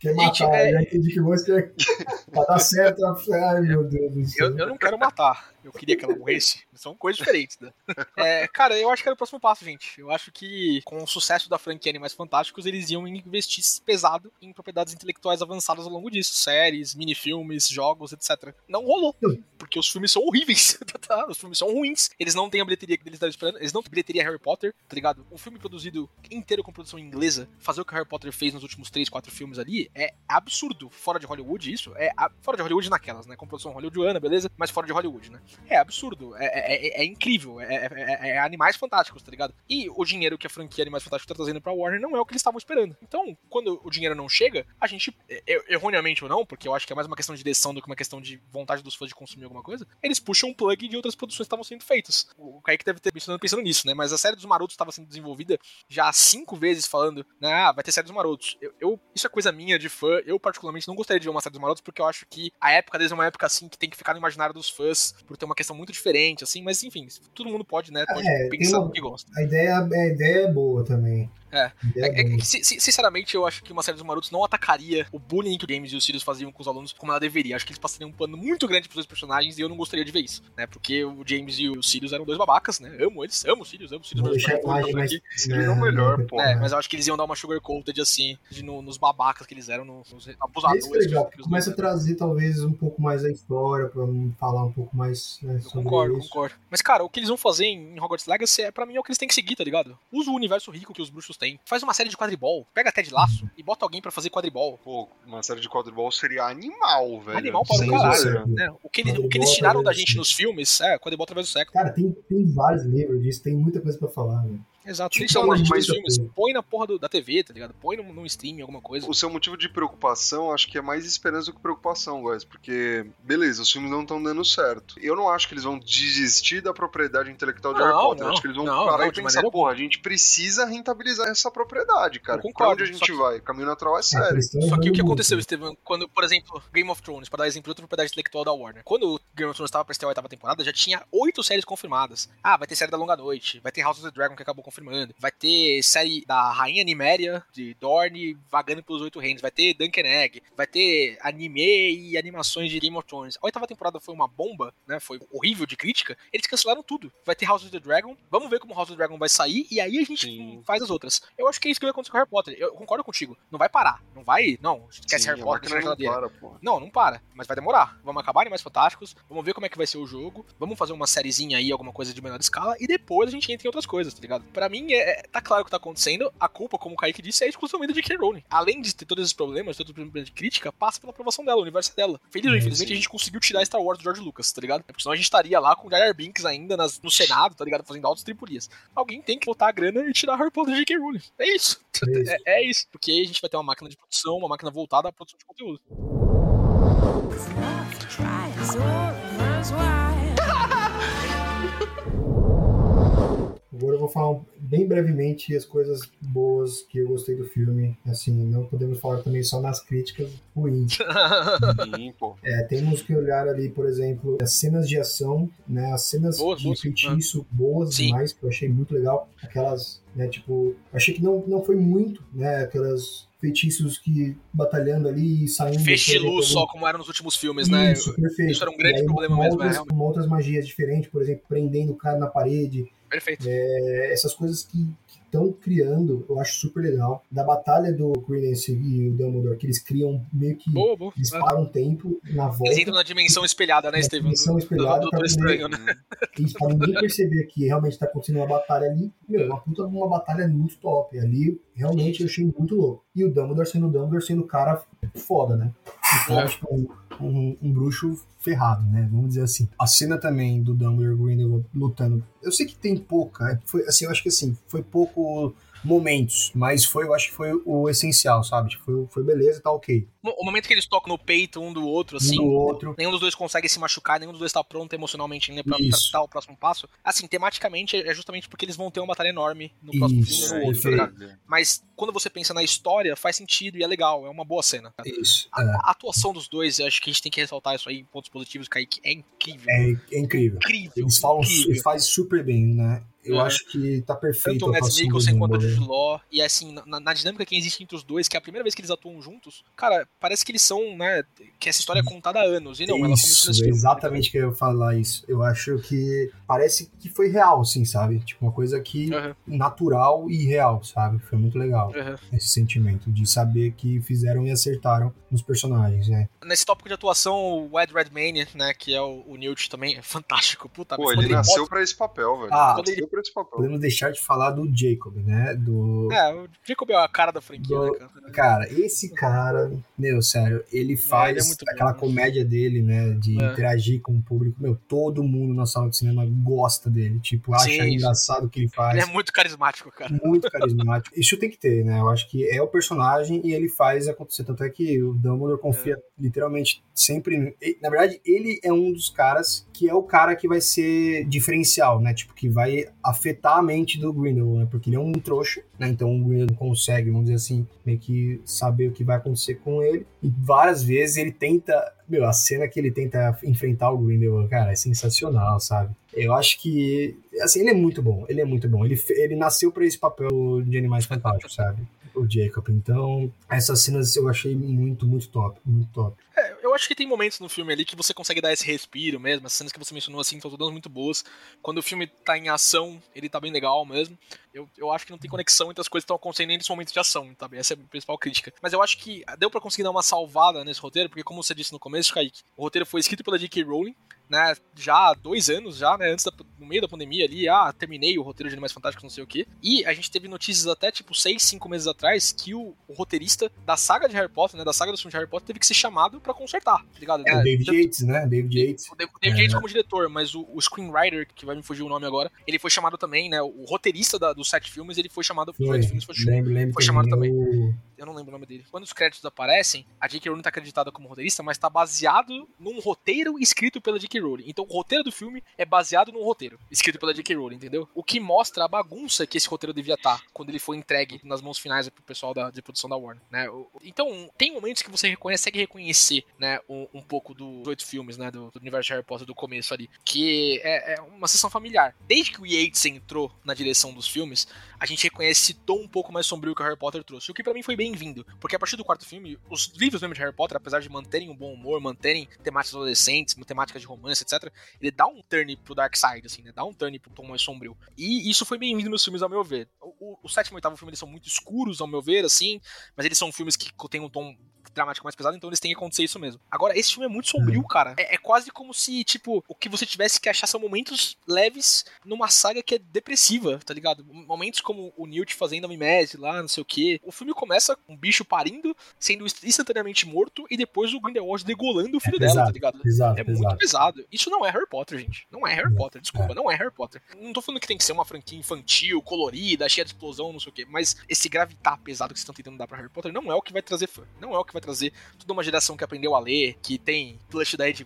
Quer Gente, matar, é- já entendi que você quer. pra dar certo. Ai, meu Deus do céu. Eu, eu não quero matar. Eu queria que ela morresse. São coisas diferentes, né? É, cara, eu acho que era o próximo passo, gente. Eu acho que com o sucesso da franquia Animais Fantásticos, eles iam investir pesado em propriedades intelectuais avançadas ao longo disso. Séries, minifilmes, jogos, etc. Não rolou. Porque os filmes são horríveis. tá? Os filmes são ruins. Eles não têm a bilheteria que eles estavam esperando. Eles não têm bilheteria Harry Potter, tá ligado? Um filme produzido inteiro com produção inglesa, fazer o que o Harry Potter fez nos últimos 3, 4 filmes ali, é absurdo. Fora de Hollywood, isso é a- fora de Hollywood naquelas, né? Com produção hollywoodiana, beleza? Mas fora de Hollywood, né? É absurdo. É, é- é- é incrível. É, é- é- animais fantásticos, tá ligado? E o dinheiro que a franquia Animais Fantásticos tá trazendo pra Warner não é o que eles estavam esperando. Então, quando o dinheiro não chega, a gente, er- erroneamente ou não, porque eu acho que é mais uma questão de direção do que uma questão de vontade dos fãs de consumir alguma coisa, eles puxam um plug de outras produções que estavam sendo feitas. O Kaique deve ter pensando, pensando nisso, né? Mas a série dos Marotos estava sendo desenvolvida já há cinco vezes falando, né? Ah, vai ter série dos Marotos. Eu, eu- isso é coisa minha de fã. Eu, particularmente, não gostaria de ver uma série dos Marotos porque eu acho que a época deles é uma época assim que tem que ficar no imaginário dos fãs por ter uma questão muito diferente, assim. Mas enfim, todo mundo pode, né? Pode É, pensar no que gosta. A ideia, a ideia é boa também. É. É, é si- si- sinceramente, eu acho que uma série dos Marotos não atacaria o bullying que o James e o Sirius faziam com os alunos como ela deveria. Acho que eles passariam um pano muito grande pros dois personagens e eu não gostaria de ver isso, né? Porque o James e o Sirius eram dois babacas, né? Amo eles, amo o Sirius, amo o Sirius. Mais. favoritos Sirius é melhor, pô. É, mas eu acho que eles iam dar uma sugarcoated assim, de no- nos babacas que eles eram, nos, nos abusadores. isso que é legal, os começa a trazer talvez um pouco mais a história, pra falar um pouco mais né, Eu sobre concordo, isso. concordo. Mas, cara, o que eles vão fazer em Hogwarts Legacy é, pra mim, é o que eles têm que seguir, tá ligado? Usa o universo rico que os bruxos têm. Faz uma série de quadribol. Pega até de laço e bota alguém pra fazer quadribol. Pô, uma série de quadribol seria animal, velho. Animal para o caralho. né? O que, eles, o que eles tiraram da gente nos filmes é quadribol através do século. Cara, tem, tem vários livros disso, tem muita coisa pra falar, né? Exato. Tipo, tiraram da gente mas- filmes. Põe na porra do- da TV, tá ligado? Põe num, num stream, alguma coisa. O seu motivo de preocupação, acho que é mais esperança do que preocupação, guys. Porque, beleza, os filmes não estão dando certo. Eu não acho que eles vão desistir da propriedade intelectual de Não, Harry Potter. não, acho que eles vão não, parar não, e de pensar, maneira porra, a gente precisa rentabilizar essa propriedade, cara. Eu concordo, pra onde a gente que- vai? Caminho natural é É, sério. Só que o que aconteceu. Estevam, quando, por exemplo, Game of Thrones, para dar exemplo de outra propriedade intelectual da Warner. Quando o Game of Thrones estava pra estrear a oitava temporada, já tinha oito séries confirmadas. Ah, vai ter série da Longa Noite, vai ter House of the Dragon que acabou confirmando, vai ter série da Rainha Niméria, de Dorne, vagando pelos oito reinos, vai ter Duncan Egg, vai ter anime e animações de Game of Thrones. A oitava temporada foi uma bomba, né? Foi horrível de crítica. Eles cancelaram tudo. Vai ter House of the Dragon, vamos ver como House of the Dragon vai sair e aí a gente Sim. faz as outras. Eu acho que é isso que vai acontecer com Harry Potter. Eu concordo contigo. Não vai parar. Não vai. Não, esquece Sim, Harry Potter, na máquina não geladeira. para, porra. Não, não para. Mas vai demorar. Vamos acabar em Mais Fantásticos. Vamos ver como é que vai ser o jogo. Vamos fazer uma sériezinha aí, alguma coisa de menor escala. E depois a gente entra em outras coisas, tá ligado? Pra mim, é, é- tá claro o que tá acontecendo. A culpa, como o Kaique disse, é exclusivamente da J.K. Rowling. Além de ter todos esses problemas, todos os problemas de crítica, passa pela aprovação dela, o universo é dela. Feliz ou É, infelizmente, sim. a gente conseguiu tirar Star Wars do George Lucas, tá ligado? Porque senão a gente estaria lá com o Jar Jar Binks ainda nas- no Senado, tá ligado? Fazendo altas tripulias. Alguém tem que botar a grana e tirar Harry Potter da J.K. Rowling. É isso. É isso. É, é isso. Porque aí a gente vai ter uma máquina de produção, uma máquina voltada à produção de conteúdo. Agora eu vou falar bem brevemente as coisas boas que eu gostei do filme. Assim, não podemos falar também só nas críticas ruins. Sim, pô. É, temos que olhar ali, por exemplo, as cenas de ação, né? As cenas Boas, de feitiço boas Sim. demais, que eu achei muito legal. Aquelas, né, tipo, achei que não, não foi muito, né? Aquelas feitiços que batalhando ali e saindo. Feixe de por exemplo, luz só, como era nos últimos filmes, né? Isso, perfeito. isso era um grande aí, problema com mesmo, Outras, é, com outras magias diferentes, por exemplo, prendendo o cara na parede. Perfeito. É, essas coisas que estão criando, eu acho super legal. Da batalha do Credence e o Dumbledore, que eles criam meio que. Boa, boa. Eles param um tempo na volta. Eles entram na dimensão espelhada, né, Steven? dimensão Do- espelhada do pra Doutor poder- Estranho, né? Isso, pra ninguém perceber que realmente tá acontecendo uma batalha ali. Meu, uma puta uma batalha muito top. Ali, realmente, eu achei muito louco. E o Dumbledore sendo o Dumbledore, sendo o cara foda, né? O cara, É. tipo, um, um, bruxo ferrado, né? Vamos dizer assim. A cena também do Dumbledore Grindelwald lutando. Eu sei que tem pouca, é, foi, assim, eu acho que assim, foi pouco momentos, mas foi, eu acho que foi o essencial, sabe? Tipo, foi, foi beleza, tá ok. O momento que eles tocam no peito um do outro, assim. um do outro. Nenhum dos dois consegue se machucar, nenhum dos dois tá pronto emocionalmente ainda pra, pra Isso. dar o próximo passo. Assim, tematicamente é justamente porque eles vão ter uma batalha enorme no próximo Isso, filme e no outro, tá? Mas quando você pensa na história, faz sentido e é legal, é uma boa cena. cara. Isso. A, É, a atuação dos dois, eu acho que a gente tem que ressaltar isso aí, pontos positivos, Kaique, é incrível. é, é incrível. Incrível. Eles falam, incrível. fazem super bem, né? Eu É. acho que tá perfeito Tanto o a Mads Mikkelsen quanto o. Jude Law. E assim, na, na dinâmica que existe entre os dois, que é a primeira vez que eles atuam juntos, cara, parece que eles são, né? Que essa história é contada há anos. E não, ela começou Isso, nesse filme. exatamente que eu ia falar isso. Eu acho que parece que foi real, assim, sabe? Tipo, uma coisa que Aham, natural e real, sabe? Foi muito legal aham. esse sentimento de saber que fizeram e acertaram nos personagens, né? Nesse tópico de atuação, o Ed Redmayne, né, que é o, o Newt também, é fantástico. Puta, Pô, ele quando nasceu bota- pra esse papel, velho. Ah, esse papel. Podemos deixar de falar do Jacob, né? Do. É, o Jacob é a cara da franquia, Do- né, cara? Cara, esse cara, meu, sério, ele faz ele é muito bom, aquela né? comédia dele, né? De É. interagir com o público. Meu, todo mundo na sala de cinema gosta dele. Tipo, acha Sim, engraçado o que ele faz. Ele é muito carismático, cara. muito carismático. Isso tem que ter, né? Eu acho que é o personagem e ele faz acontecer. Tanto é que o Dumbledore confia É. literalmente sempre. Na verdade, ele é um dos caras que é o cara que vai ser diferencial, né? Tipo, que vai afetar a mente do Grindelwald, né? Porque ele é um trouxa, né? Então o Grindelwald consegue, vamos dizer assim, meio que saber o que vai acontecer com ele. E várias vezes ele tenta. Meu, a cena que ele tenta enfrentar o Grindelwald, cara, é sensacional, sabe? Eu acho que. Assim, ele é muito bom. Ele é muito bom. Ele, ele nasceu pra esse papel de Animais Fantásticos, sabe? O Jacob. Então, essas cenas eu achei muito, muito top. Muito top. É, eu acho que tem momentos no filme ali que você consegue dar esse respiro mesmo. As cenas que você mencionou assim estão todas muito boas. Quando o filme tá em ação, ele tá bem legal mesmo. Eu, eu acho que não tem conexão entre as coisas que estão acontecendo nesse momento de ação, tá? Essa é a principal crítica. Mas eu acho que deu pra conseguir dar uma salvada nesse roteiro, porque como você disse no começo, Kaique, o roteiro foi escrito pela J.K. Rowling, né, já há dois anos já, né, antes da, no meio da pandemia ali, ah, terminei o roteiro de Animais Fantásticos, não sei o quê. E a gente teve notícias até, tipo, seis, cinco meses atrás, que o, o roteirista da saga de Harry Potter, né, da saga dos filmes de Harry Potter, teve que ser chamado pra consertar, tá ligado? É, Né, o David tanto- Yates, né? David Yates. o David É. Yates como diretor, mas o, o screenwriter, que vai me fugir o nome agora, ele foi chamado também, né? O roteirista da- dos sete filmes, ele foi chamado. Foi, oito filmes foi, lembro, lembro foi chamado também. O... eu não lembro o nome dele. Quando os créditos aparecem, a J.K. Rowling tá acreditada como roteirista, mas tá baseado num roteiro escrito pela J.K. Rowling. Então o roteiro do filme é baseado num roteiro escrito pela J.K. Rowling, entendeu? O que mostra a bagunça que esse roteiro devia estar quando ele foi entregue nas mãos finais pro pessoal da, de produção da Warner, né? Então, tem momentos que você consegue reconhecer, né, um, um pouco dos oito filmes, né, do, do universo de Harry Potter do começo ali, que é, é uma sessão familiar. Desde que o Yates entrou na direção dos filmes, a gente reconhece esse tom um pouco mais sombrio que o Harry Potter trouxe. O que pra mim foi bem-vindo. Porque a partir do quarto filme, os livros mesmo de Harry Potter, apesar de manterem um bom humor, manterem temáticas adolescentes, temáticas de romance, etc., ele dá um turn pro Dark Side, assim, né? Dá um turn pro tom mais sombrio. E isso foi bem-vindo nos filmes, ao meu ver. O, o, o sétimo e oitavo filme, eles são muito escuros, ao meu ver, assim, mas eles são filmes que têm um tom dramático mais pesado, então eles têm que acontecer isso mesmo. Agora, esse filme é muito sombrio, cara. É, é quase como se, tipo, o que você tivesse que achar são momentos leves numa saga que é depressiva, tá ligado? Momentos como o Newt fazendo a mimese lá, não sei o quê. O filme começa com um bicho parindo, sendo instantaneamente morto, e depois o Grindelwald degolando o filho É dela, pesado, tá ligado? Pesado, É pesado. muito pesado. Isso não é Harry Potter, gente. Não é Harry. Potter, desculpa, não é Harry Potter. Não tô falando que tem que ser uma franquia infantil, colorida, cheia de explosão, não sei o quê, mas esse gravitar pesado que vocês estão tentando dar pra Harry Potter não é o que vai trazer fã. Não é o que vai trazer toda uma geração que aprendeu a ler, que tem plush da Ed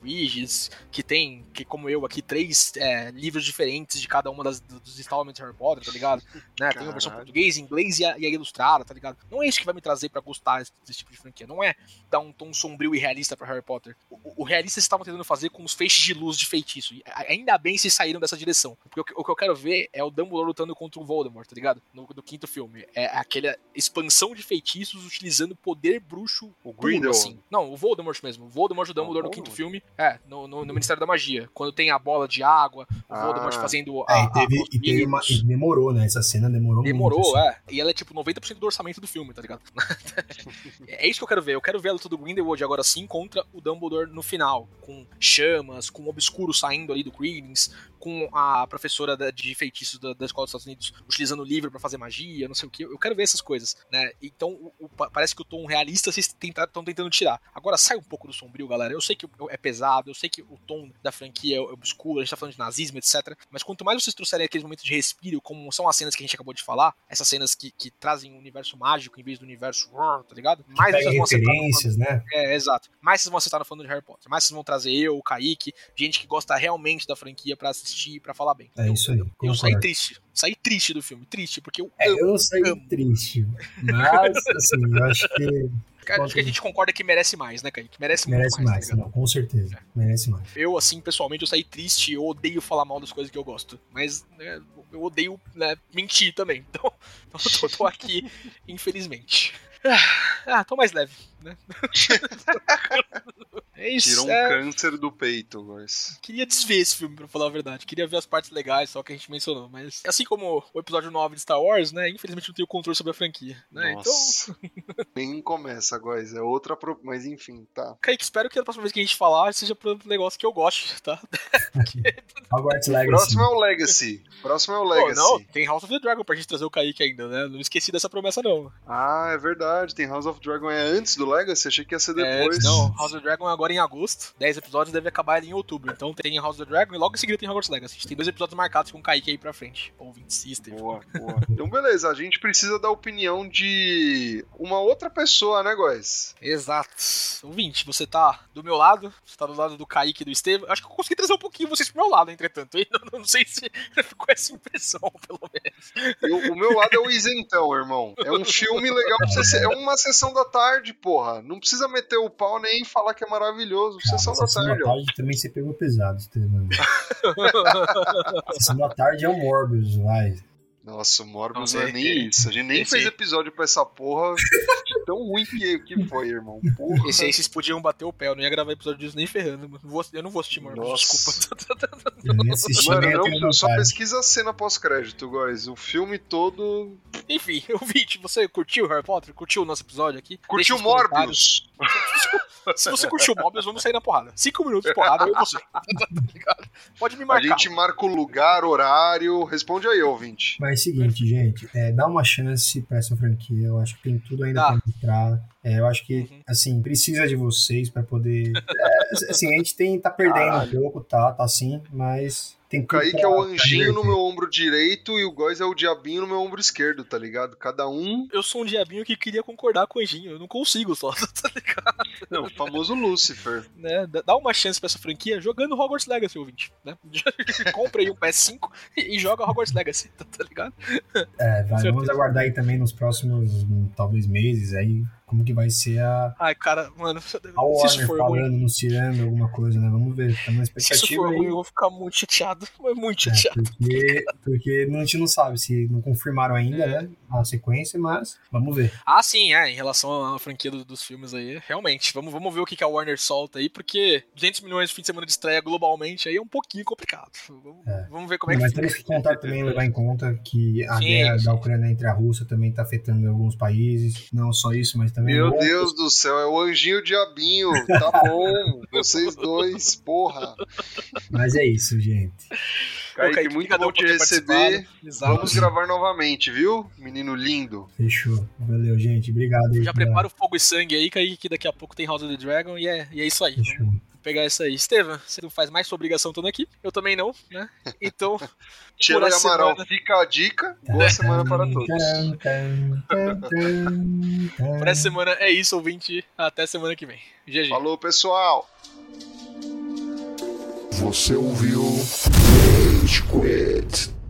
que tem, que como eu aqui, três é, livros diferentes de cada uma das, dos installments de Harry Potter, tá ligado? Né? Tem uma versão português, inglês e a, e a ilustrada, tá ligado? Não é isso que vai me trazer pra gostar desse, desse tipo de franquia. Não é dar um tom sombrio e realista pra Harry Potter. O, o- realista eles estavam tentando fazer com os feixes de luz de feitiço. E a- ainda bem se saíram dessa direção. Porque o, que- o que eu quero ver é o Dumbledore lutando contra o Voldemort, tá ligado? No, no quinto filme. É aquela expansão de feitiços utilizando poder bruxo O Grindelwald. assim. Não, o Voldemort mesmo. O Voldemort e o Dumbledore O no quinto filme. É, no, no- no Ministério da Magia. Quando tem a bola de água, o Ah. Voldemort fazendo É, a, e teve, a- e teve uma, e demorou, né? Essa cena demorou, Demorou, muito. assim. é. E ela é tipo 90% do orçamento do filme, tá ligado? é isso que eu quero ver. Eu quero ver a luta do Grindelwald agora sim contra o Dumbledore no final. Com chamas, com o obscuro saindo ali do Credence, com a professora de feitiços da, da Escola dos Estados Unidos utilizando o livro pra fazer magia, não sei o que. Eu quero ver essas coisas, né? Então o- o- pa- parece que o tom realista vocês estão tentando tirar. Agora sai um pouco do sombrio, galera. Eu sei que é pesado, eu sei que o tom da franquia é obscuro, a gente tá falando de nazismo, etc. Mas quanto mais vocês trouxerem aqueles momentos de respiro, como são as cenas que a gente acabou de falar, essas cenas que, que trazem um universo mágico em vez do universo, tá ligado? Mais vocês vão acertar referências, né? é, exato. Mais vocês vão acertar no falando de Harry Potter. Mais vocês vão trazer eu, o Kaique, gente que gosta realmente da franquia pra assistir e pra falar bem. É eu, isso aí. eu concordo. saí triste. Saí triste do filme. Triste, porque eu É, amo. eu saí amo. triste. Mas, assim, eu acho que Acho que a gente concorda que merece mais, né, Kaique? Merece, merece muito mais. mais. tá ligado? não, com certeza. Merece mais. eu, assim, pessoalmente, eu saí triste. Eu odeio falar mal das coisas que eu gosto. Mas né, eu odeio né, mentir também. Então, então eu tô, tô aqui, infelizmente. Ah, ah, tô mais leve, né? é isso. Tira um é... câncer do peito, mas. Queria desver esse filme, pra falar a verdade. Queria ver as partes legais, só que a gente mencionou. Mas, assim como o episódio 9 de Star Wars, né? Infelizmente não tenho controle sobre a franquia. Né? Então, Nossa. Nem começa, guys. É outra. Pro... Mas enfim, tá. Kaique, espero que a próxima vez que a gente falar seja pro negócio que eu goste, tá? Hogwarts Legacy. Próximo é o Legacy. Próximo é o Legacy. não, tem House of the Dragon pra gente trazer o Kaique ainda, né? Não esqueci dessa promessa, não. Ah, é verdade. Tem House of Dragon é antes do Legacy? Achei que ia ser É, depois. não, House of the Dragon é agora agora em agosto, 10 episódios, deve acabar ali em outubro. Então tem House of the Dragon e logo em seguida tem Hogwarts Legacy. A gente tem dois episódios marcados com o Kaique aí pra frente. Ou 20 System. Boa, boa. Então, beleza, a gente precisa da opinião de uma outra pessoa, né, guys? Exato. Ouvinte, você tá do meu lado, você tá do lado do Kaique e do Estevam. Acho que eu consegui trazer um pouquinho vocês pro meu lado, entretanto. hein? Não, não sei se ficou essa impressão, pelo menos. Eu- o meu lado é o isentão, irmão. É um filme legal pra você. ser- É uma sessão da tarde, porra. Não precisa meter o pau nem falar que é maravilhoso. Sessão da Sessão tarde, da ó. tarde também você pegou pesado, Estevam. Sessão da tarde é o Morbius, vai. Nossa, o Morbius Não é nem isso. A gente nem Esse- fez episódio pra essa porra. de Tão ruim que, que foi, irmão. Porra. Esse aí vocês podiam bater o pé, eu não ia gravar episódio disso nem ferrando. mano. Eu não vou assistir Morbius, Nossa. desculpa. Eu nem assisti, Mano, não, só pesquisa a cena pós-crédito, guys. O filme todo. Enfim, ouvinte, você curtiu Harry Potter? Curtiu o nosso episódio aqui? Curtiu Morbius? Se você curtiu Morbius, vamos sair na porrada. Cinco minutos de porrada, eu e você. Tá? Pode me A marcar. gente marca o lugar, horário. Responde aí, ouvinte. Mas é o seguinte, gente, é, dá uma chance pra essa franquia. Eu acho que tem tudo ainda Dá. pra mostrar. É, eu acho que, Uhum. assim, precisa de vocês pra poder. É, assim, a gente tem, tá perdendo um pouco, tá? Tá sim, mas tem O Kaique é o anjinho no meu ombro direito e o Góis é o diabinho no meu ombro esquerdo, tá ligado? Cada um. Eu sou um diabinho que queria concordar com o Anjinho. Eu não consigo só, tá ligado? Não, o famoso Lucifer. Né? Dá- uma chance pra essa franquia jogando Hogwarts Legacy, ouvinte. Né? Compre aí um PS5 e joga Hogwarts Legacy, tá ligado? É, vamos aguardar aí também nos próximos, hum, talvez, meses aí, como que vai ser a, Ai, cara, mano, se a Warner for ruim, falando, anunciando alguma coisa, né? Vamos ver, tá na se isso expectativa for ruim, eu vou ficar muito chateado. Mas muito É, chateado. porque, porque a gente não sabe se não confirmaram ainda, É. né? A sequência, mas vamos ver. Ah, sim, é, em relação à franquia do- dos filmes aí, realmente. Vamos, vamos ver o que, que a Warner solta aí, porque 200 milhões de fim de semana de estreia globalmente aí é um pouquinho complicado. Vamos, É. vamos ver como é que mas temos que contar também, levar em conta que a Sim, guerra sim. da Ucrânia entre a Rússia também está afetando alguns países. Não só isso, mas também. Meu outros. Deus do céu, é o anjinho e o diabinho. Tá bom. Vocês dois, porra. Mas é isso, gente. Kaique, Kaique, muito bom te receber. Vamos gravar novamente, viu? Menino lindo. Fechou. Valeu, gente. Obrigado aí. Já prepara o fogo e sangue aí, que, que daqui a pouco tem House of the Dragon e é, e é isso aí. Fechou. Vamos pegar isso aí. Estevam, você não faz mais sua obrigação estando aqui. Eu também não, né? Então, Tchela e essa Amaral, semana. fica a dica. Boa semana para todos. Por essa semana é isso, ouvinte. Até semana que vem. GG. Falou, pessoal. Você ouviu Rage Quit.